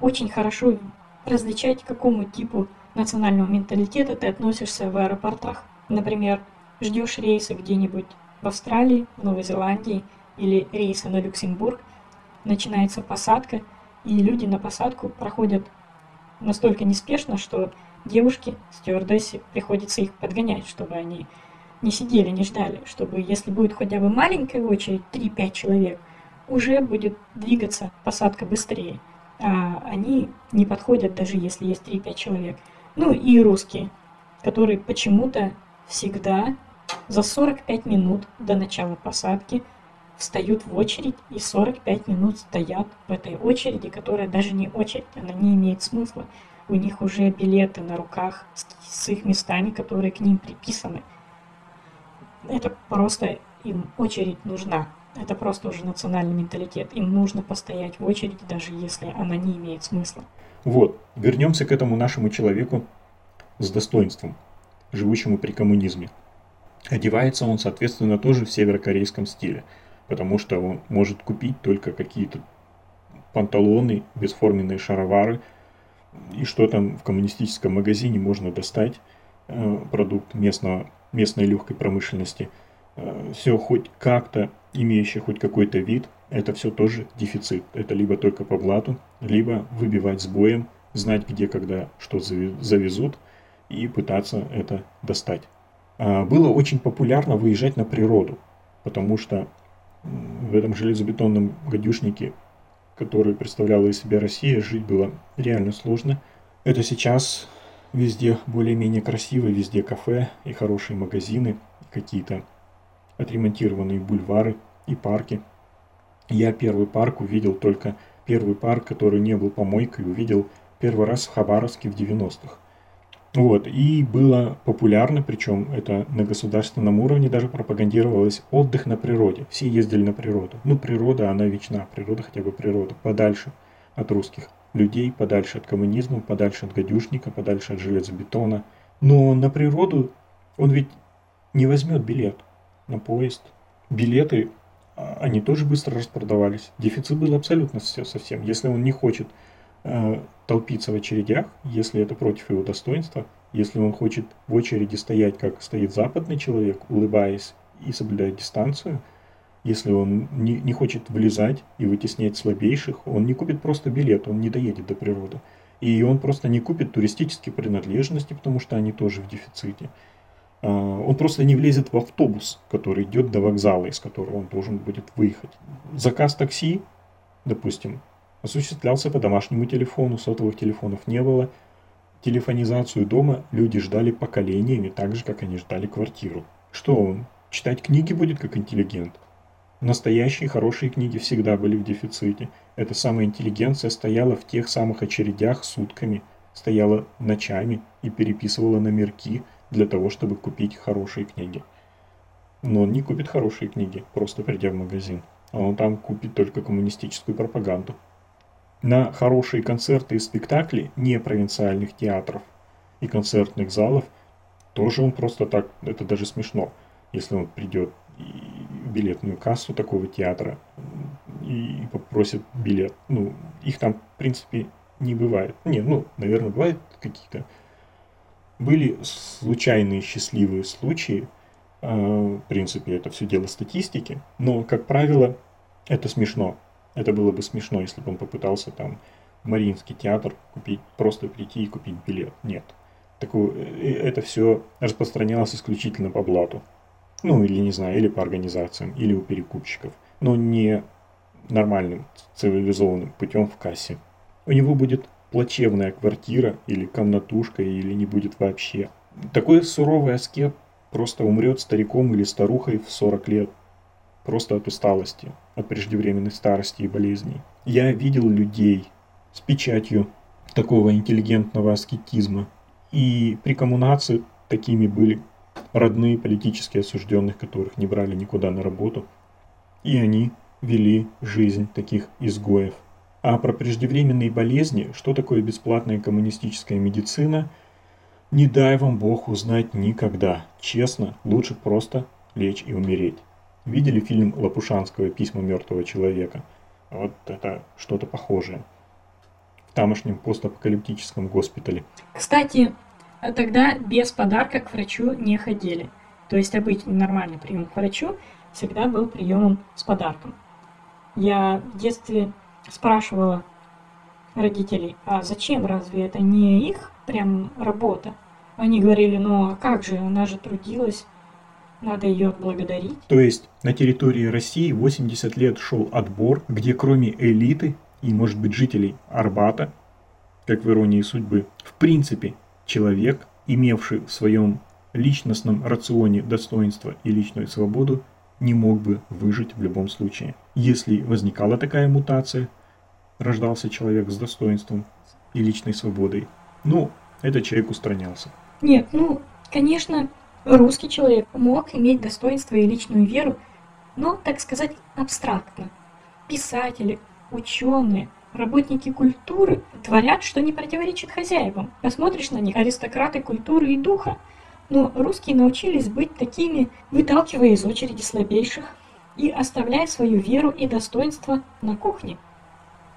очень хорошо различать, к какому типу национального менталитета ты относишься в аэропортах. Например, ждешь рейса где-нибудь в Австралии, в Новой Зеландии или рейса на Люксембург, начинается посадка, и люди на посадку проходят настолько неспешно, что девушки, стюардессе, приходится их подгонять, чтобы они не сидели, не ждали, чтобы если будет хотя бы маленькая очередь, 3-5 человек, уже будет двигаться посадка быстрее. А они не подходят, даже если есть 3-5 человек. Ну и русские, которые почему-то всегда за 45 минут до начала посадки встают в очередь и 45 минут стоят в этой очереди, которая даже не очередь, она не имеет смысла. У них уже билеты на руках с, с их местами, которые к ним приписаны. Это просто им очередь нужна. Это просто уже национальный менталитет. Им нужно постоять в очереди, даже если она не имеет смысла. Вот, вернемся к этому нашему человеку с достоинством, живущему при коммунизме. Одевается он, соответственно, тоже в северокорейском стиле, потому что он может купить только какие-то панталоны, бесформенные шаровары, и что там в коммунистическом магазине можно достать, э, продукт местного, местной легкой промышленности, э, все хоть как-то имеющее хоть какой-то вид, это все тоже дефицит. Это либо только по блату, либо выбивать с боем, знать где, когда, что завезут и пытаться это достать. А, было очень популярно выезжать на природу, потому что в этом железобетонном гадюшнике, который представляла из себя Россия, жить было реально сложно. Это сейчас везде более-менее красиво, везде кафе и хорошие магазины, какие-то отремонтированные бульвары и парки. Я первый парк увидел только, первый парк, который не был помойкой, увидел первый раз в Хабаровске в 90-х. Вот, и было популярно, причем это на государственном уровне даже пропагандировалось, отдых на природе. Все ездили на природу. Ну, природа, она вечна, природа хотя бы природа, подальше от русских людей, подальше от коммунизма, подальше от гадюшника, подальше от железобетона. Но на природу он ведь не возьмет билет на поезд. Билеты, а, они тоже быстро распродавались. Дефицит был абсолютно все совсем. Если он не хочет толпиться в очередях, если это против его достоинства, если он хочет в очереди стоять, как стоит западный человек, улыбаясь и соблюдая дистанцию, если он не, не хочет влезать и вытеснять слабейших, он не купит просто билет, он не доедет до природы. И он просто не купит туристические принадлежности, потому что они тоже в дефиците. А, он просто не влезет в автобус, который идет до вокзала, из которого он должен будет выехать. Заказ такси, допустим, осуществлялся по домашнему телефону, сотовых телефонов не было. Телефонизацию дома люди ждали поколениями, так же, как они ждали квартиру. Что он, читать книги будет как интеллигент? Настоящие хорошие книги всегда были в дефиците. Эта самая интеллигенция стояла в тех самых очередях сутками, стояла ночами и переписывала номерки для того, чтобы купить хорошие книги. Но он не купит хорошие книги, просто придя в магазин. А он там купит только коммунистическую пропаганду на хорошие концерты и спектакли не провинциальных театров и концертных залов тоже он просто так, это даже смешно, если он придет в билетную кассу такого театра и попросит билет. Ну, их там, в принципе, не бывает. Не, ну, наверное, бывают какие-то. Были случайные счастливые случаи, а, в принципе, это все дело статистики, но, как правило, это смешно. Это было бы смешно, если бы он попытался там в Мариинский театр купить, просто прийти и купить билет. Нет. Такое, э, это все распространялось исключительно по блату. Ну, или не знаю, или по организациям, или у перекупщиков. Но не нормальным, цивилизованным путем в кассе. У него будет плачевная квартира или комнатушка, или не будет вообще. Такой суровый аскет просто умрет стариком или старухой в 40 лет просто от усталости, от преждевременной старости и болезней. Я видел людей с печатью такого интеллигентного аскетизма. И при коммунации такими были родные политически осужденных, которых не брали никуда на работу. И они вели жизнь таких изгоев. А про преждевременные болезни, что такое бесплатная коммунистическая медицина, не дай вам Бог узнать никогда. Честно, лучше просто лечь и умереть. Видели фильм Лопушанского «Письма мертвого человека»? Вот это что-то похожее. В тамошнем постапокалиптическом госпитале. Кстати, тогда без подарка к врачу не ходили. То есть обычный нормальный прием к врачу всегда был приемом с подарком. Я в детстве спрашивала родителей, а зачем, разве это не их прям работа? Они говорили, ну а как же, она же трудилась, надо ее отблагодарить. То есть на территории России 80 лет шел отбор, где кроме элиты и, может быть, жителей Арбата, как в иронии судьбы, в принципе, человек, имевший в своем личностном рационе достоинство и личную свободу, не мог бы выжить в любом случае. Если возникала такая мутация, рождался человек с достоинством и личной свободой, ну, этот человек устранялся. Нет, ну, конечно, русский человек мог иметь достоинство и личную веру, но, так сказать, абстрактно. Писатели, ученые, работники культуры творят, что не противоречит хозяевам. Посмотришь на них, аристократы культуры и духа. Но русские научились быть такими, выталкивая из очереди слабейших и оставляя свою веру и достоинство на кухне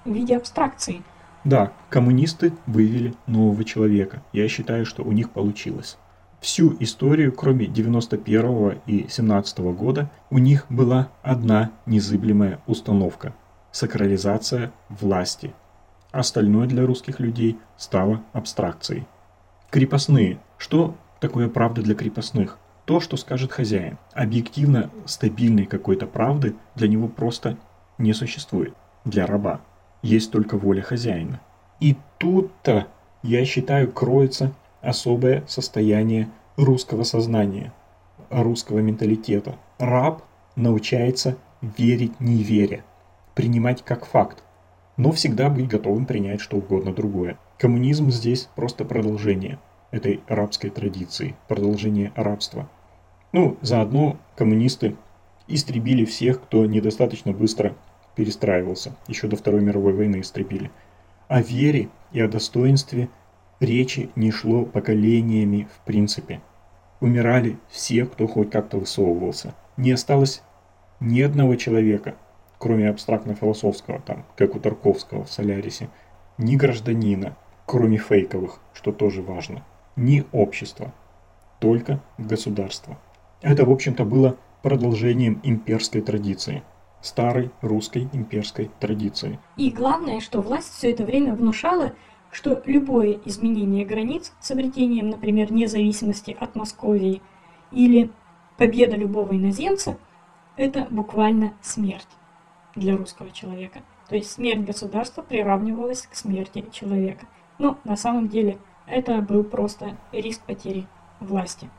в виде абстракции. Да, коммунисты вывели нового человека. Я считаю, что у них получилось. Всю историю, кроме 91 и 17 года, у них была одна незыблемая установка – сакрализация власти. Остальное для русских людей стало абстракцией. Крепостные. Что такое правда для крепостных? То, что скажет хозяин. Объективно стабильной какой-то правды для него просто не существует. Для раба есть только воля хозяина. И тут-то, я считаю, кроется особое состояние русского сознания, русского менталитета. Раб научается верить не веря, принимать как факт, но всегда быть готовым принять что угодно другое. Коммунизм здесь просто продолжение этой рабской традиции, продолжение рабства. Ну, заодно коммунисты истребили всех, кто недостаточно быстро перестраивался. Еще до Второй мировой войны истребили. О вере и о достоинстве речи не шло поколениями в принципе. Умирали все, кто хоть как-то высовывался. Не осталось ни одного человека, кроме абстрактно-философского, там, как у Тарковского в «Солярисе», ни гражданина, кроме фейковых, что тоже важно, ни общества, только государство. Это, в общем-то, было продолжением имперской традиции – старой русской имперской традиции. И главное, что власть все это время внушала, что любое изменение границ с обретением, например, независимости от Московии или победа любого иноземца – это буквально смерть для русского человека. То есть смерть государства приравнивалась к смерти человека. Но на самом деле это был просто риск потери власти.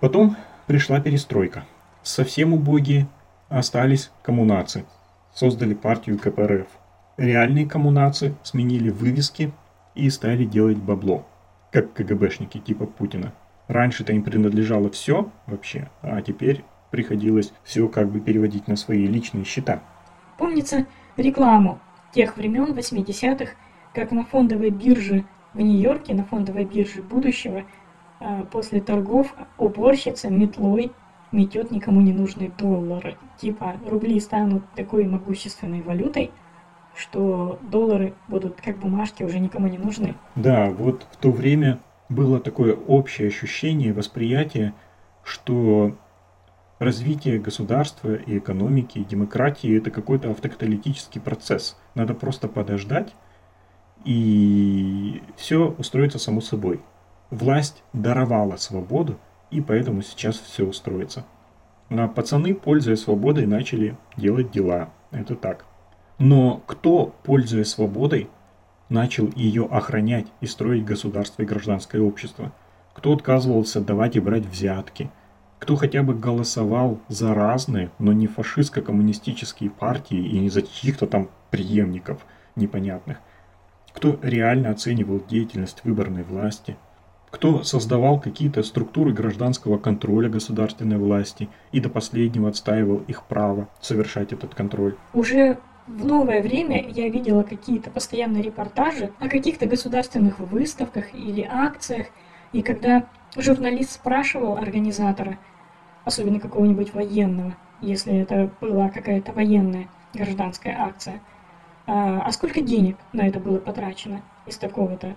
Потом пришла перестройка. Совсем убогие остались коммунации. Создали партию КПРФ. Реальные коммунации сменили вывески и стали делать бабло, как КГБшники типа Путина. Раньше-то им принадлежало все вообще, а теперь приходилось все как бы переводить на свои личные счета. Помнится рекламу тех времен 80-х, как на фондовой бирже в Нью-Йорке, на фондовой бирже будущего, а, после торгов уборщица метлой метет никому не нужные доллары. Типа рубли станут такой могущественной валютой, что доллары будут как бумажки уже никому не нужны. Да, вот в то время было такое общее ощущение, восприятие, что развитие государства и экономики, и демократии это какой-то автокаталитический процесс. Надо просто подождать, и все устроится само собой. Власть даровала свободу, и поэтому сейчас все устроится. А пацаны, пользуясь свободой, начали делать дела. Это так. Но кто, пользуясь свободой, начал ее охранять и строить государство и гражданское общество? Кто отказывался давать и брать взятки? Кто хотя бы голосовал за разные, но не фашистско-коммунистические партии и не за чьих-то там преемников непонятных? Кто реально оценивал деятельность выборной власти – кто создавал какие-то структуры гражданского контроля государственной власти и до последнего отстаивал их право совершать этот контроль. Уже в новое время я видела какие-то постоянные репортажи о каких-то государственных выставках или акциях, и когда журналист спрашивал организатора, особенно какого-нибудь военного, если это была какая-то военная гражданская акция, а, а сколько денег на это было потрачено из такого-то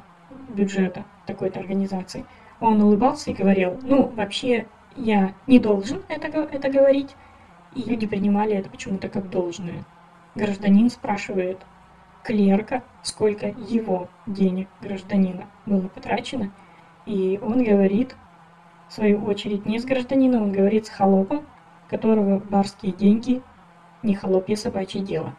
бюджета такой-то организации, он улыбался и говорил, ну, вообще, я не должен это, это говорить, и люди принимали это почему-то как должное. Гражданин спрашивает клерка, сколько его денег гражданина было потрачено, и он говорит, в свою очередь, не с гражданином, он говорит с холопом, которого барские деньги не холопье собачье дело.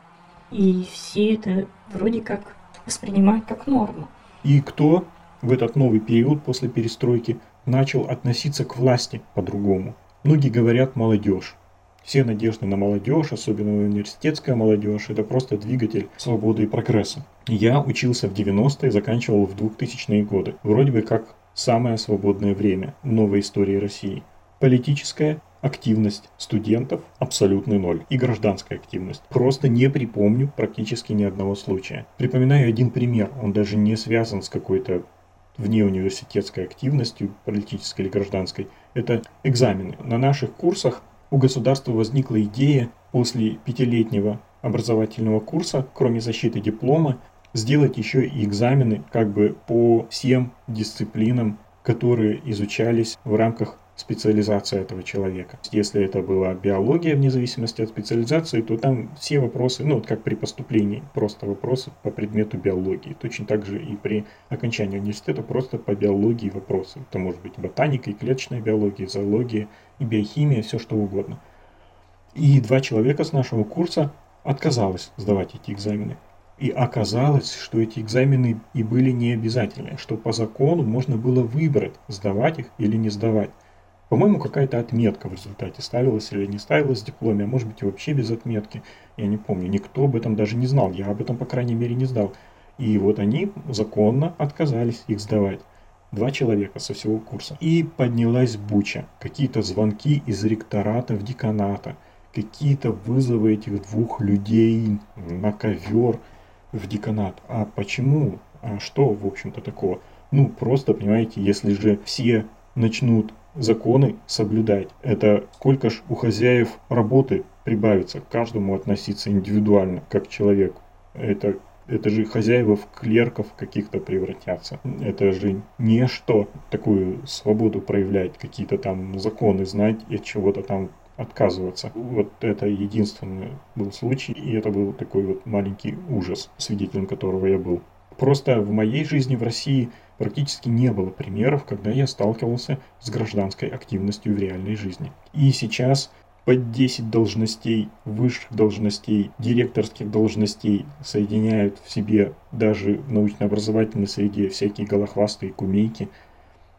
И все это вроде как воспринимают как норму. И кто в этот новый период после перестройки начал относиться к власти по-другому? Многие говорят молодежь. Все надежды на молодежь, особенно университетская молодежь, это просто двигатель свободы и прогресса. Я учился в 90-е, заканчивал в 2000-е годы. Вроде бы как самое свободное время в новой истории России. Политическая активность студентов абсолютный ноль. И гражданская активность. Просто не припомню практически ни одного случая. Припоминаю один пример. Он даже не связан с какой-то вне университетской активностью, политической или гражданской. Это экзамены. На наших курсах у государства возникла идея после пятилетнего образовательного курса, кроме защиты диплома, сделать еще и экзамены как бы по всем дисциплинам, которые изучались в рамках специализация этого человека. Если это была биология, вне зависимости от специализации, то там все вопросы, ну, вот как при поступлении, просто вопросы по предмету биологии. Точно так же и при окончании университета просто по биологии вопросы. Это может быть ботаника и клеточная биология, зоология и биохимия, все что угодно. И два человека с нашего курса отказалось сдавать эти экзамены. И оказалось, что эти экзамены и были не обязательны, что по закону можно было выбрать, сдавать их или не сдавать. По-моему, какая-то отметка в результате ставилась или не ставилась в дипломе, а может быть и вообще без отметки. Я не помню. Никто об этом даже не знал. Я об этом, по крайней мере, не сдал. И вот они законно отказались их сдавать. Два человека со всего курса. И поднялась буча. Какие-то звонки из ректората в деканата. Какие-то вызовы этих двух людей на ковер в деканат. А почему? А что, в общем-то, такого? Ну, просто, понимаете, если же все начнут законы соблюдать. Это сколько ж у хозяев работы прибавится, к каждому относиться индивидуально, как человек. Это, это же хозяева в клерков каких-то превратятся. Это же не что такую свободу проявлять, какие-то там законы знать и от чего-то там отказываться. Вот это единственный был случай, и это был такой вот маленький ужас, свидетелем которого я был. Просто в моей жизни в России практически не было примеров, когда я сталкивался с гражданской активностью в реальной жизни. И сейчас под 10 должностей, высших должностей, директорских должностей соединяют в себе даже в научно-образовательной среде всякие голохвастые кумейки.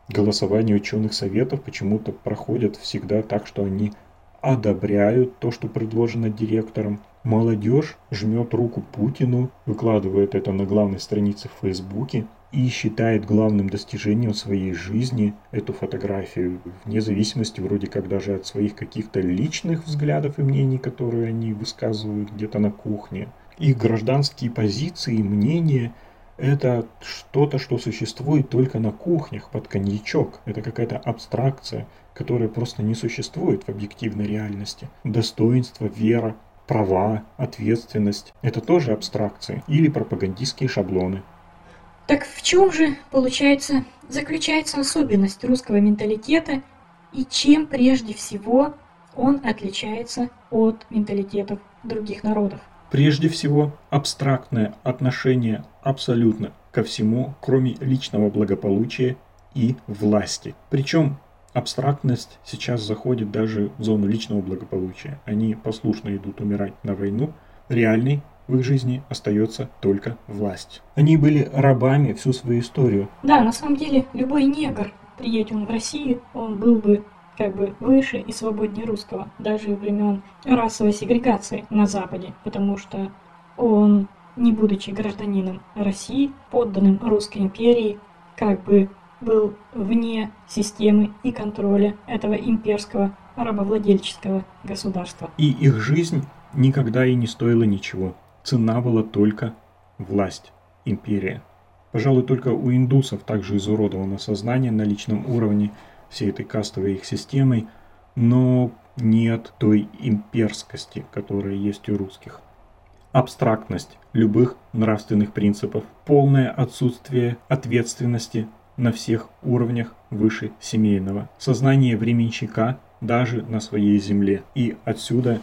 Голосование ученых советов почему-то проходят всегда так, что они одобряют то, что предложено директором. Молодежь жмет руку Путину, выкладывает это на главной странице в Фейсбуке и считает главным достижением своей жизни эту фотографию, вне зависимости вроде как даже от своих каких-то личных взглядов и мнений, которые они высказывают где-то на кухне. Их гражданские позиции, мнения – это что-то, что существует только на кухнях под коньячок. Это какая-то абстракция, которая просто не существует в объективной реальности. Достоинство, вера, права, ответственность – это тоже абстракции или пропагандистские шаблоны. Так в чем же, получается, заключается особенность русского менталитета и чем прежде всего он отличается от менталитетов других народов? Прежде всего, абстрактное отношение абсолютно ко всему, кроме личного благополучия и власти. Причем абстрактность сейчас заходит даже в зону личного благополучия. Они послушно идут умирать на войну. Реальный в их жизни остается только власть. Они были рабами всю свою историю. Да, на самом деле, любой негр, приедет он в Россию, он был бы как бы выше и свободнее русского, даже времен расовой сегрегации на Западе, потому что он, не будучи гражданином России, подданным Русской империи, как бы был вне системы и контроля этого имперского рабовладельческого государства. И их жизнь никогда и не стоила ничего. Цена была только власть, империя. Пожалуй, только у индусов также изуродовано сознание на личном уровне всей этой кастовой их системой, но нет той имперскости, которая есть у русских. Абстрактность любых нравственных принципов, полное отсутствие ответственности на всех уровнях выше семейного, сознание временщика даже на своей земле. И отсюда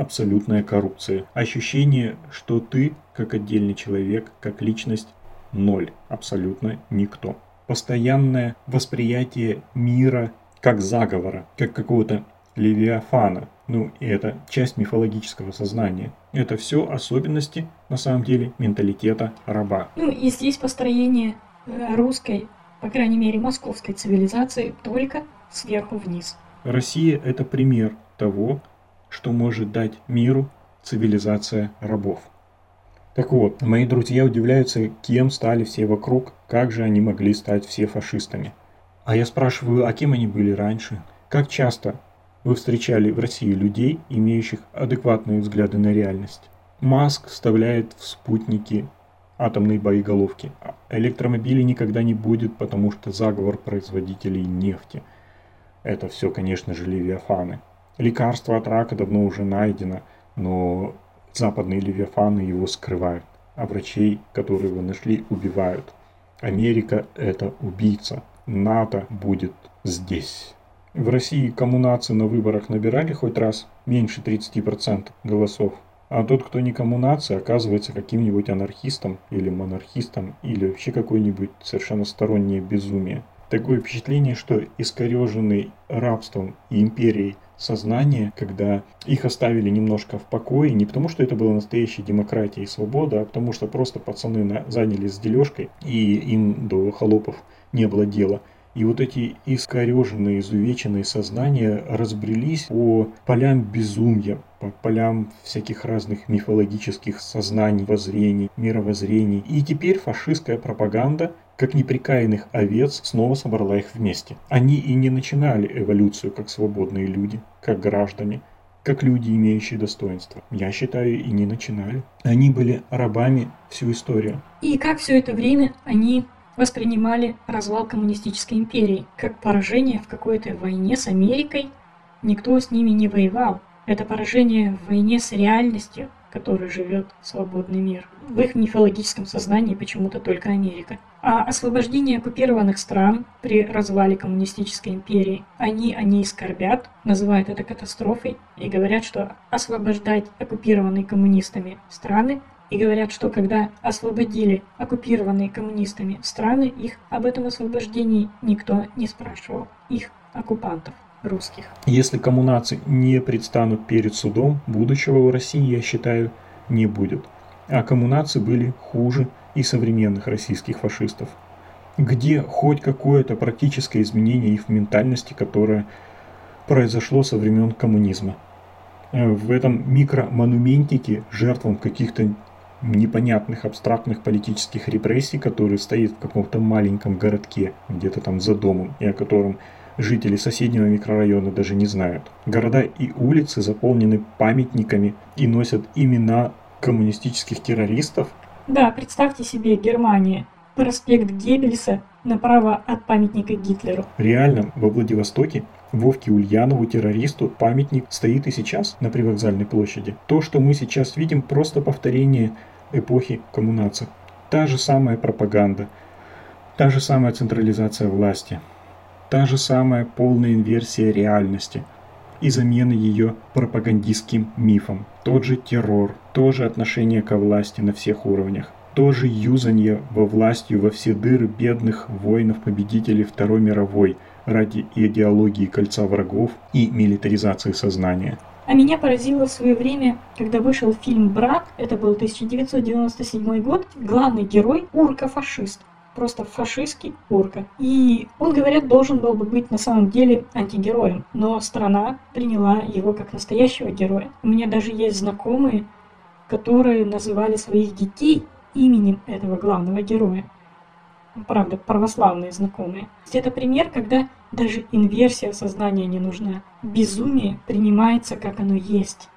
абсолютная коррупция. Ощущение, что ты, как отдельный человек, как личность, ноль, абсолютно никто. Постоянное восприятие мира как заговора, как какого-то левиафана. Ну, и это часть мифологического сознания. Это все особенности, на самом деле, менталитета раба. Ну и здесь построение э, русской, по крайней мере московской цивилизации только сверху вниз. Россия – это пример того, что может дать миру цивилизация рабов. Так вот, мои друзья удивляются, кем стали все вокруг, как же они могли стать все фашистами. А я спрашиваю, а кем они были раньше? Как часто вы встречали в России людей, имеющих адекватные взгляды на реальность? Маск вставляет в спутники атомные боеголовки. А электромобилей никогда не будет, потому что заговор производителей нефти. Это все, конечно же, левиафаны. Лекарство от рака давно уже найдено, но Западные левиафаны его скрывают, а врачей, которые его нашли, убивают. Америка – это убийца. НАТО будет здесь. В России коммунации на выборах набирали хоть раз меньше 30% голосов. А тот, кто не коммунация, оказывается каким-нибудь анархистом или монархистом или вообще какой-нибудь совершенно стороннее безумие. Такое впечатление, что искореженный рабством и империей сознание, когда их оставили немножко в покое, не потому что это была настоящая демократия и свобода, а потому что просто пацаны на, занялись дележкой, и им до холопов не было дела. И вот эти искореженные, изувеченные сознания разбрелись по полям безумия, по полям всяких разных мифологических сознаний, воззрений, мировоззрений. И теперь фашистская пропаганда как неприкаянных овец, снова собрала их вместе. Они и не начинали эволюцию как свободные люди, как граждане, как люди, имеющие достоинство. Я считаю, и не начинали. Они были рабами всю историю. И как все это время они воспринимали развал коммунистической империи как поражение в какой-то войне с Америкой. Никто с ними не воевал. Это поражение в войне с реальностью, которой живет свободный мир. В их мифологическом сознании почему-то только Америка. А освобождение оккупированных стран при развале коммунистической империи, они о ней скорбят, называют это катастрофой и говорят, что освобождать оккупированные коммунистами страны и говорят, что когда освободили оккупированные коммунистами страны, их об этом освобождении никто не спрашивал, их оккупантов русских. Если коммунации не предстанут перед судом, будущего в России, я считаю, не будет. А коммунации были хуже и современных российских фашистов. Где хоть какое-то практическое изменение их ментальности, которое произошло со времен коммунизма. Э, в этом микромонументике жертвам каких-то непонятных абстрактных политических репрессий, который стоит в каком-то маленьком городке, где-то там за домом, и о котором жители соседнего микрорайона даже не знают. Города и улицы заполнены памятниками и носят имена коммунистических террористов, да, представьте себе Германия. Проспект Геббельса направо от памятника Гитлеру. Реально, во Владивостоке Вовке Ульянову, террористу, памятник стоит и сейчас на привокзальной площади. То, что мы сейчас видим, просто повторение эпохи коммунации. Та же самая пропаганда, та же самая централизация власти, та же самая полная инверсия реальности – и замены ее пропагандистским мифом. Тот же террор, то же отношение ко власти на всех уровнях, то же юзанье во властью во все дыры бедных воинов-победителей Второй мировой ради идеологии кольца врагов и милитаризации сознания. А меня поразило в свое время, когда вышел фильм «Брат», это был 1997 год, главный герой – урка-фашист просто фашистский урка. И он, говорят, должен был бы быть на самом деле антигероем, но страна приняла его как настоящего героя. У меня даже есть знакомые, которые называли своих детей именем этого главного героя. правда, православные знакомые. Это пример, когда даже инверсия сознания не нужна. Безумие принимается, как оно есть.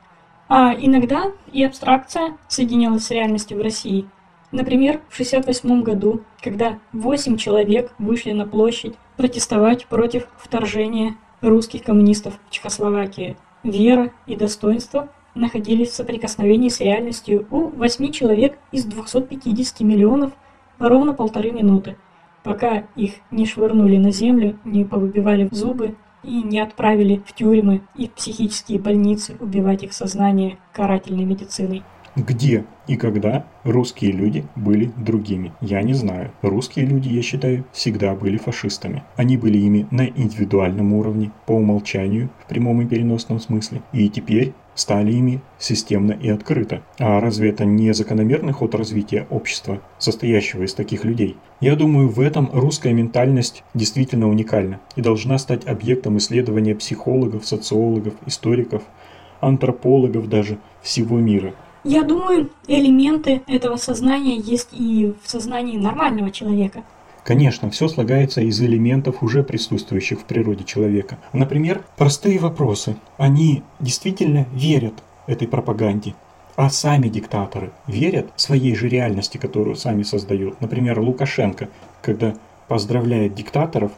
А иногда и абстракция соединялась с реальностью в России. Например, в 1968 году, когда 8 человек вышли на площадь протестовать против вторжения русских коммунистов в Чехословакию. Вера и достоинство находились в соприкосновении с реальностью у 8 человек из 250 миллионов ровно полторы минуты, пока их не швырнули на землю, не повыбивали зубы и не отправили в тюрьмы и в психические больницы убивать их сознание карательной медициной. Где и когда русские люди были другими? Я не знаю. Русские люди, я считаю, всегда были фашистами. Они были ими на индивидуальном уровне, по умолчанию, в прямом и переносном смысле. И теперь стали ими системно и открыто. А разве это не закономерный ход развития общества, состоящего из таких людей? Я думаю, в этом русская ментальность действительно уникальна и должна стать объектом исследования психологов, социологов, историков, антропологов даже всего мира. Я думаю, элементы этого сознания есть и в сознании нормального человека. Конечно, все слагается из элементов, уже присутствующих в природе человека. Например, простые вопросы. Они действительно верят этой пропаганде? А сами диктаторы верят своей же реальности, которую сами создают. Например, Лукашенко, когда поздравляет диктаторов,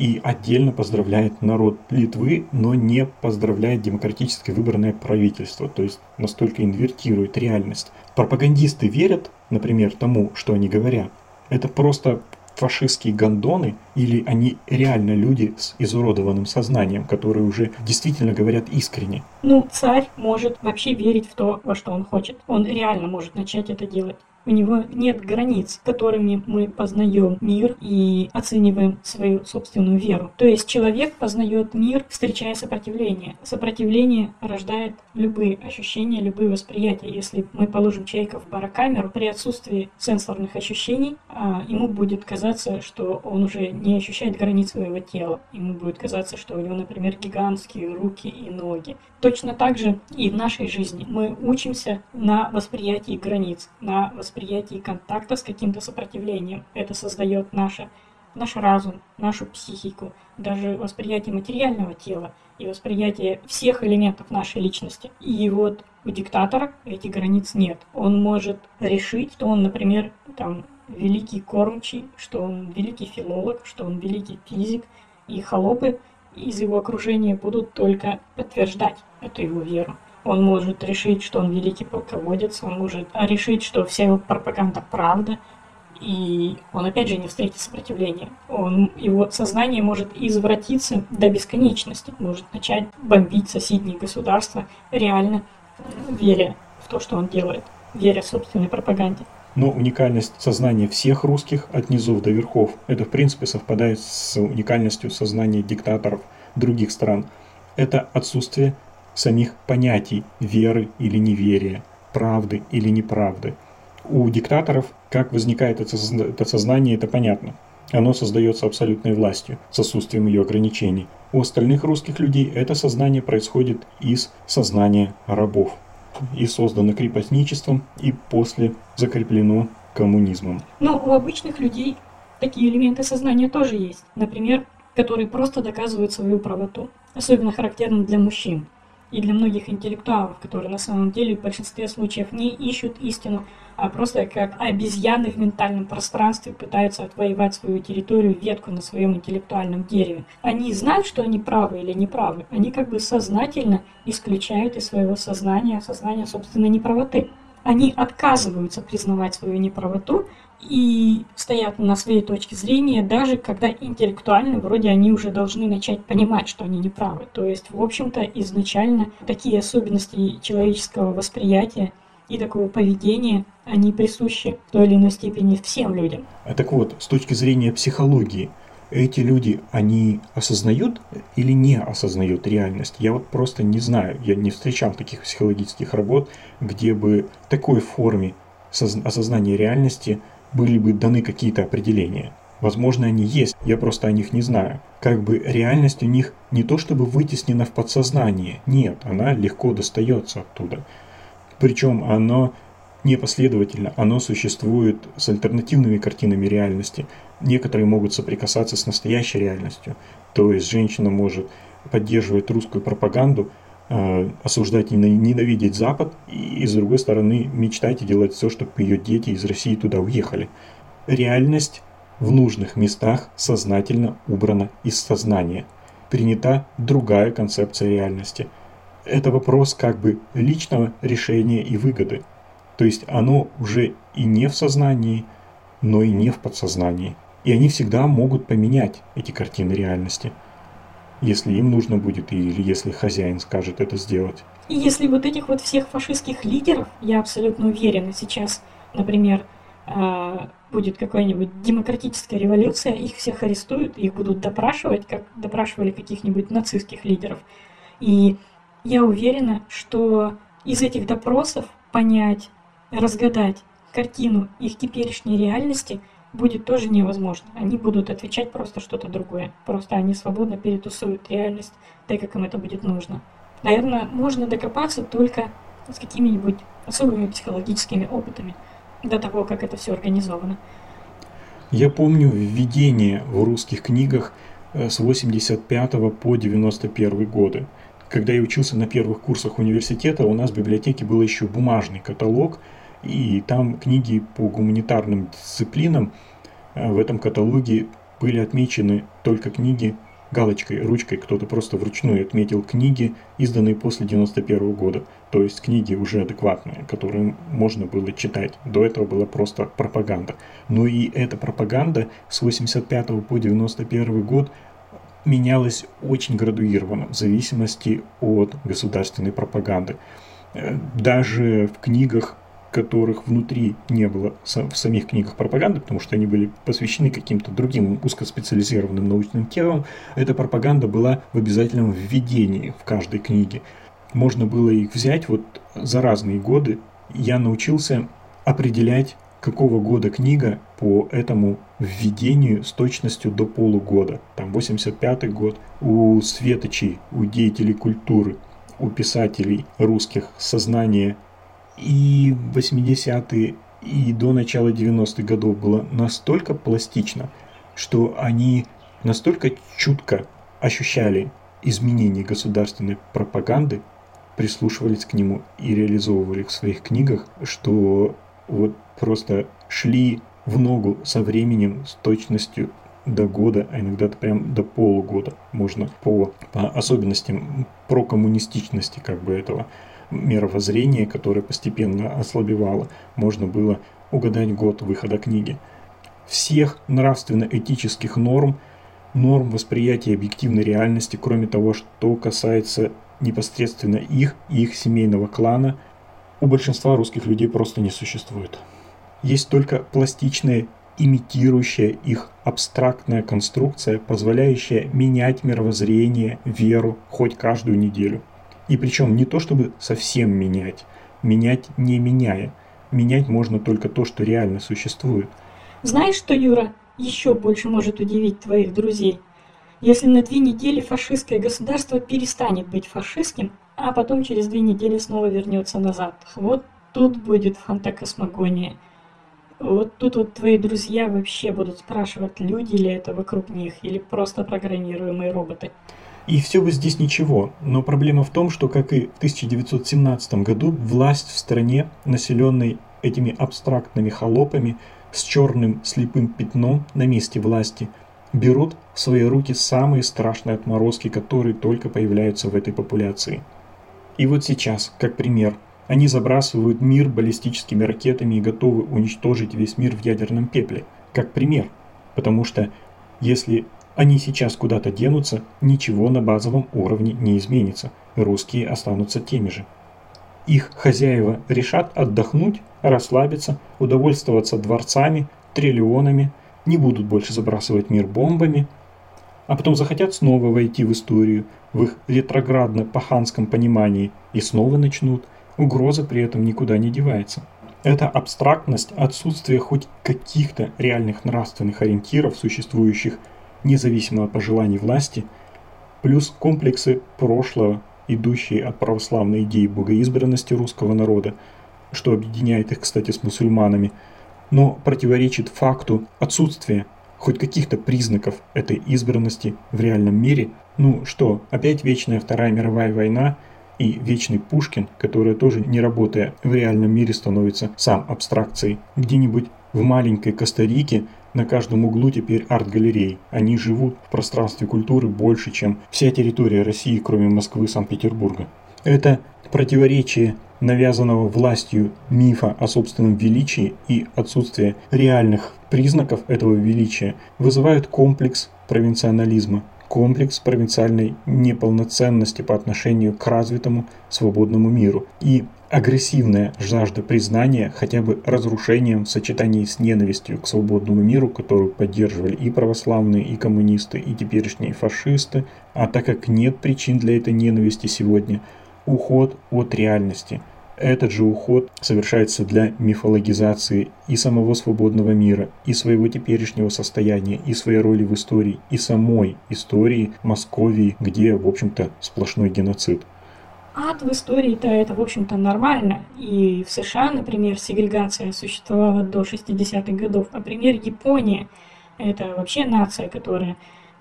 и отдельно поздравляет народ Литвы, но не поздравляет демократически выбранное правительство, то есть настолько инвертирует реальность. Пропагандисты верят, например, тому, что они говорят. Это просто фашистские гондоны или они реально люди с изуродованным сознанием, которые уже действительно говорят искренне? Ну, царь может вообще верить в то, во что он хочет. Он реально может начать это делать. У него нет границ, которыми мы познаем мир и оцениваем свою собственную веру. То есть человек познает мир, встречая сопротивление. Сопротивление рождает любые ощущения, любые восприятия. Если мы положим человека в барокамеру, при отсутствии сенсорных ощущений, а, ему будет казаться, что он уже не ощущает границ своего тела. Ему будет казаться, что у него, например, гигантские руки и ноги. Точно так же и в нашей жизни мы учимся на восприятии границ, на восприятии восприятии контакта с каким-то сопротивлением. Это создает наше, наш разум, нашу психику, даже восприятие материального тела и восприятие всех элементов нашей личности. И вот у диктатора этих границ нет. Он может решить, что он, например, там, великий кормчий, что он великий филолог, что он великий физик, и холопы из его окружения будут только подтверждать эту его веру. Он может решить, что он великий полководец, он может решить, что вся его пропаганда правда, и он опять же не встретит сопротивления. Он, его сознание может извратиться до бесконечности, может начать бомбить соседние государства, реально веря в то, что он делает, веря в собственной пропаганде. Но уникальность сознания всех русских от низов до верхов, это в принципе совпадает с уникальностью сознания диктаторов других стран. Это отсутствие самих понятий веры или неверия, правды или неправды. У диктаторов, как возникает это сознание, это понятно. Оно создается абсолютной властью, с отсутствием ее ограничений. У остальных русских людей это сознание происходит из сознания рабов и создано крепостничеством и после закреплено коммунизмом. Но у обычных людей такие элементы сознания тоже есть. Например, которые просто доказывают свою правоту. Особенно характерно для мужчин и для многих интеллектуалов, которые на самом деле в большинстве случаев не ищут истину, а просто как обезьяны в ментальном пространстве пытаются отвоевать свою территорию, ветку на своем интеллектуальном дереве. Они знают, что они правы или неправы. Они как бы сознательно исключают из своего сознания сознание собственной неправоты. Они отказываются признавать свою неправоту и стоят на своей точке зрения, даже когда интеллектуально вроде они уже должны начать понимать, что они неправы. То есть, в общем-то, изначально такие особенности человеческого восприятия и такого поведения, они присущи в той или иной степени всем людям. А так вот, с точки зрения психологии, эти люди, они осознают или не осознают реальность? Я вот просто не знаю, я не встречал таких психологических работ, где бы в такой форме осознания реальности были бы даны какие-то определения. Возможно, они есть, я просто о них не знаю. Как бы реальность у них не то чтобы вытеснена в подсознание, нет, она легко достается оттуда. Причем она непоследовательно, оно существует с альтернативными картинами реальности. Некоторые могут соприкасаться с настоящей реальностью. То есть женщина может поддерживать русскую пропаганду, осуждать и ненавидеть Запад, и с другой стороны мечтать и делать все, чтобы ее дети из России туда уехали. Реальность в нужных местах сознательно убрана из сознания. Принята другая концепция реальности. Это вопрос как бы личного решения и выгоды. То есть оно уже и не в сознании, но и не в подсознании. И они всегда могут поменять эти картины реальности, если им нужно будет или если хозяин скажет это сделать. И если вот этих вот всех фашистских лидеров, я абсолютно уверена, сейчас, например, а, будет какая-нибудь демократическая революция, их всех арестуют, их будут допрашивать, как допрашивали каких-нибудь нацистских лидеров. И я уверена, что из этих допросов понять, разгадать картину их теперешней реальности будет тоже невозможно. Они будут отвечать просто что-то другое. Просто они свободно перетусуют реальность так, как им это будет нужно. Наверное, можно докопаться только с какими-нибудь особыми психологическими опытами до того, как это все организовано. Я помню введение в русских книгах э, с 85 по 91 годы. Когда я учился на первых курсах университета, у нас в библиотеке был еще бумажный каталог – и там книги по гуманитарным дисциплинам э, в этом каталоге были отмечены только книги галочкой, ручкой. Кто-то просто вручную отметил книги, изданные после 91 года. То есть книги уже адекватные, которые можно было читать. До этого была просто пропаганда. Но и эта пропаганда с 85 по 91 год менялась очень градуированно в зависимости от государственной пропаганды. Э, даже в книгах которых внутри не было в самих книгах пропаганды, потому что они были посвящены каким-то другим узкоспециализированным научным темам, эта пропаганда была в обязательном введении в каждой книге. Можно было их взять вот за разные годы. Я научился определять, какого года книга по этому введению с точностью до полугода. Там 85 год. У светочей, у деятелей культуры, у писателей русских сознание и 80-е, и до начала 90-х годов было настолько пластично, что они настолько чутко ощущали изменения государственной пропаганды, прислушивались к нему и реализовывали в своих книгах, что вот просто шли в ногу со временем, с точностью до года, а иногда прям до полугода можно по, по особенностям прокоммунистичности как бы этого мировоззрение, которое постепенно ослабевало, можно было угадать год выхода книги. Всех нравственно-этических норм, норм восприятия объективной реальности, кроме того, что касается непосредственно их и их семейного клана, у большинства русских людей просто не существует. Есть только пластичная, имитирующая их абстрактная конструкция, позволяющая менять мировоззрение, веру хоть каждую неделю. И причем не то, чтобы совсем менять, менять не меняя. Менять можно только то, что реально существует. Знаешь что, Юра, еще больше может удивить твоих друзей? Если на две недели фашистское государство перестанет быть фашистским, а потом через две недели снова вернется назад. Вот тут будет фантакосмогония. Вот тут вот твои друзья вообще будут спрашивать, люди ли это вокруг них, или просто программируемые роботы. И все бы здесь ничего, но проблема в том, что, как и в 1917 году, власть в стране, населенной этими абстрактными холопами с черным слепым пятном на месте власти, берут в свои руки самые страшные отморозки, которые только появляются в этой популяции. И вот сейчас, как пример, они забрасывают мир баллистическими ракетами и готовы уничтожить весь мир в ядерном пепле. Как пример. Потому что если они сейчас куда-то денутся, ничего на базовом уровне не изменится, русские останутся теми же. Их хозяева решат отдохнуть, расслабиться, удовольствоваться дворцами, триллионами, не будут больше забрасывать мир бомбами, а потом захотят снова войти в историю, в их ретроградно-паханском понимании, и снова начнут. Угроза при этом никуда не девается. Эта абстрактность, отсутствие хоть каких-то реальных нравственных ориентиров, существующих независимо от пожеланий власти, плюс комплексы прошлого, идущие от православной идеи богоизбранности русского народа, что объединяет их, кстати, с мусульманами, но противоречит факту отсутствия хоть каких-то признаков этой избранности в реальном мире. Ну что, опять вечная Вторая мировая война и вечный Пушкин, который тоже не работая в реальном мире становится сам абстракцией. Где-нибудь в маленькой Коста-Рике на каждом углу теперь арт-галерей. Они живут в пространстве культуры больше, чем вся территория России, кроме Москвы и Санкт-Петербурга. Это противоречие навязанного властью мифа о собственном величии и отсутствие реальных признаков этого величия вызывают комплекс провинционализма, комплекс провинциальной неполноценности по отношению к развитому свободному миру и агрессивная жажда признания хотя бы разрушением в сочетании с ненавистью к свободному миру, которую поддерживали и православные, и коммунисты, и теперешние фашисты, а так как нет причин для этой ненависти сегодня, уход от реальности. Этот же уход совершается для мифологизации и самого свободного мира, и своего теперешнего состояния, и своей роли в истории, и самой истории Московии, где, в общем-то, сплошной геноцид. Ад в истории-то это, в общем-то, нормально. И в США, например, сегрегация существовала до 60-х годов. Например, Япония – это вообще нация, которая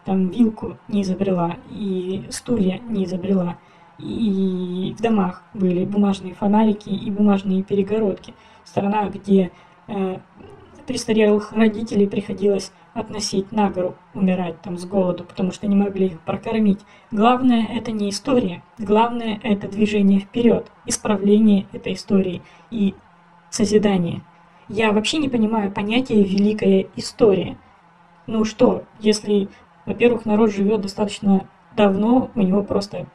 там вилку не изобрела и стулья не изобрела – и в домах были бумажные фонарики и бумажные перегородки. Страна, где э, престарелых родителей приходилось относить на гору, умирать там с голоду, потому что не могли их прокормить. Главное это не история, главное это движение вперед, исправление этой истории и созидание. Я вообще не понимаю понятия «великая история». Ну что, если, во-первых, народ живет достаточно давно, у него просто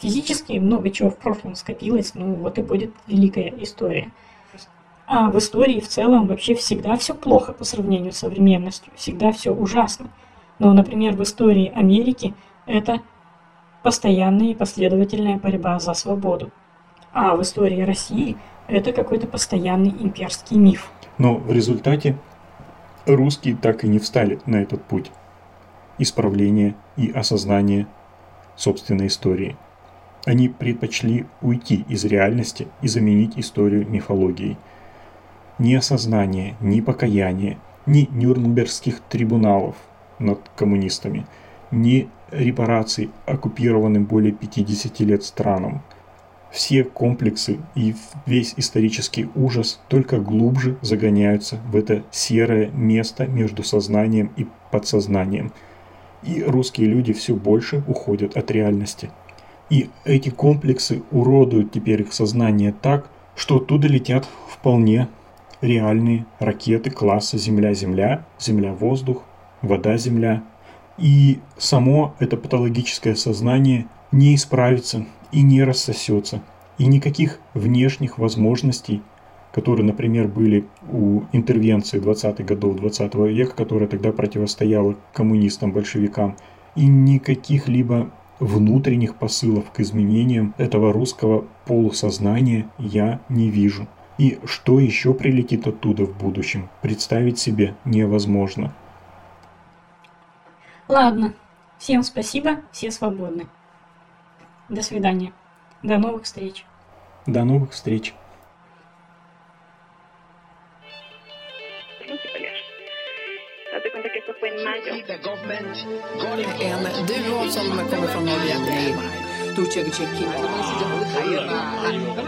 физически много чего в прошлом скопилось, ну вот и будет великая история. А в истории в целом вообще всегда все плохо по сравнению с современностью, всегда все ужасно. Но, например, в истории Америки это постоянная и последовательная борьба за свободу. А в истории России это какой-то постоянный имперский миф. Но в результате русские так и не встали на этот путь исправления и осознания собственной истории – они предпочли уйти из реальности и заменить историю мифологией. Ни осознание, ни покаяние, ни Нюрнбергских трибуналов над коммунистами, ни репараций оккупированным более 50 лет странам. Все комплексы и весь исторический ужас только глубже загоняются в это серое место между сознанием и подсознанием. И русские люди все больше уходят от реальности – и эти комплексы уродуют теперь их сознание так, что оттуда летят вполне реальные ракеты класса Земля-Земля, Земля-Воздух, Вода-Земля. И само это патологическое сознание не исправится и не рассосется. И никаких внешних возможностей, которые, например, были у интервенции 20-х годов 20 -го века, которая тогда противостояла коммунистам, большевикам, и никаких либо внутренних посылов к изменениям этого русского полусознания я не вижу. И что еще прилетит оттуда в будущем, представить себе невозможно. Ладно, всем спасибо, все свободны. До свидания. До новых встреч. До новых встреч. En duo som kommer från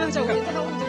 Norge.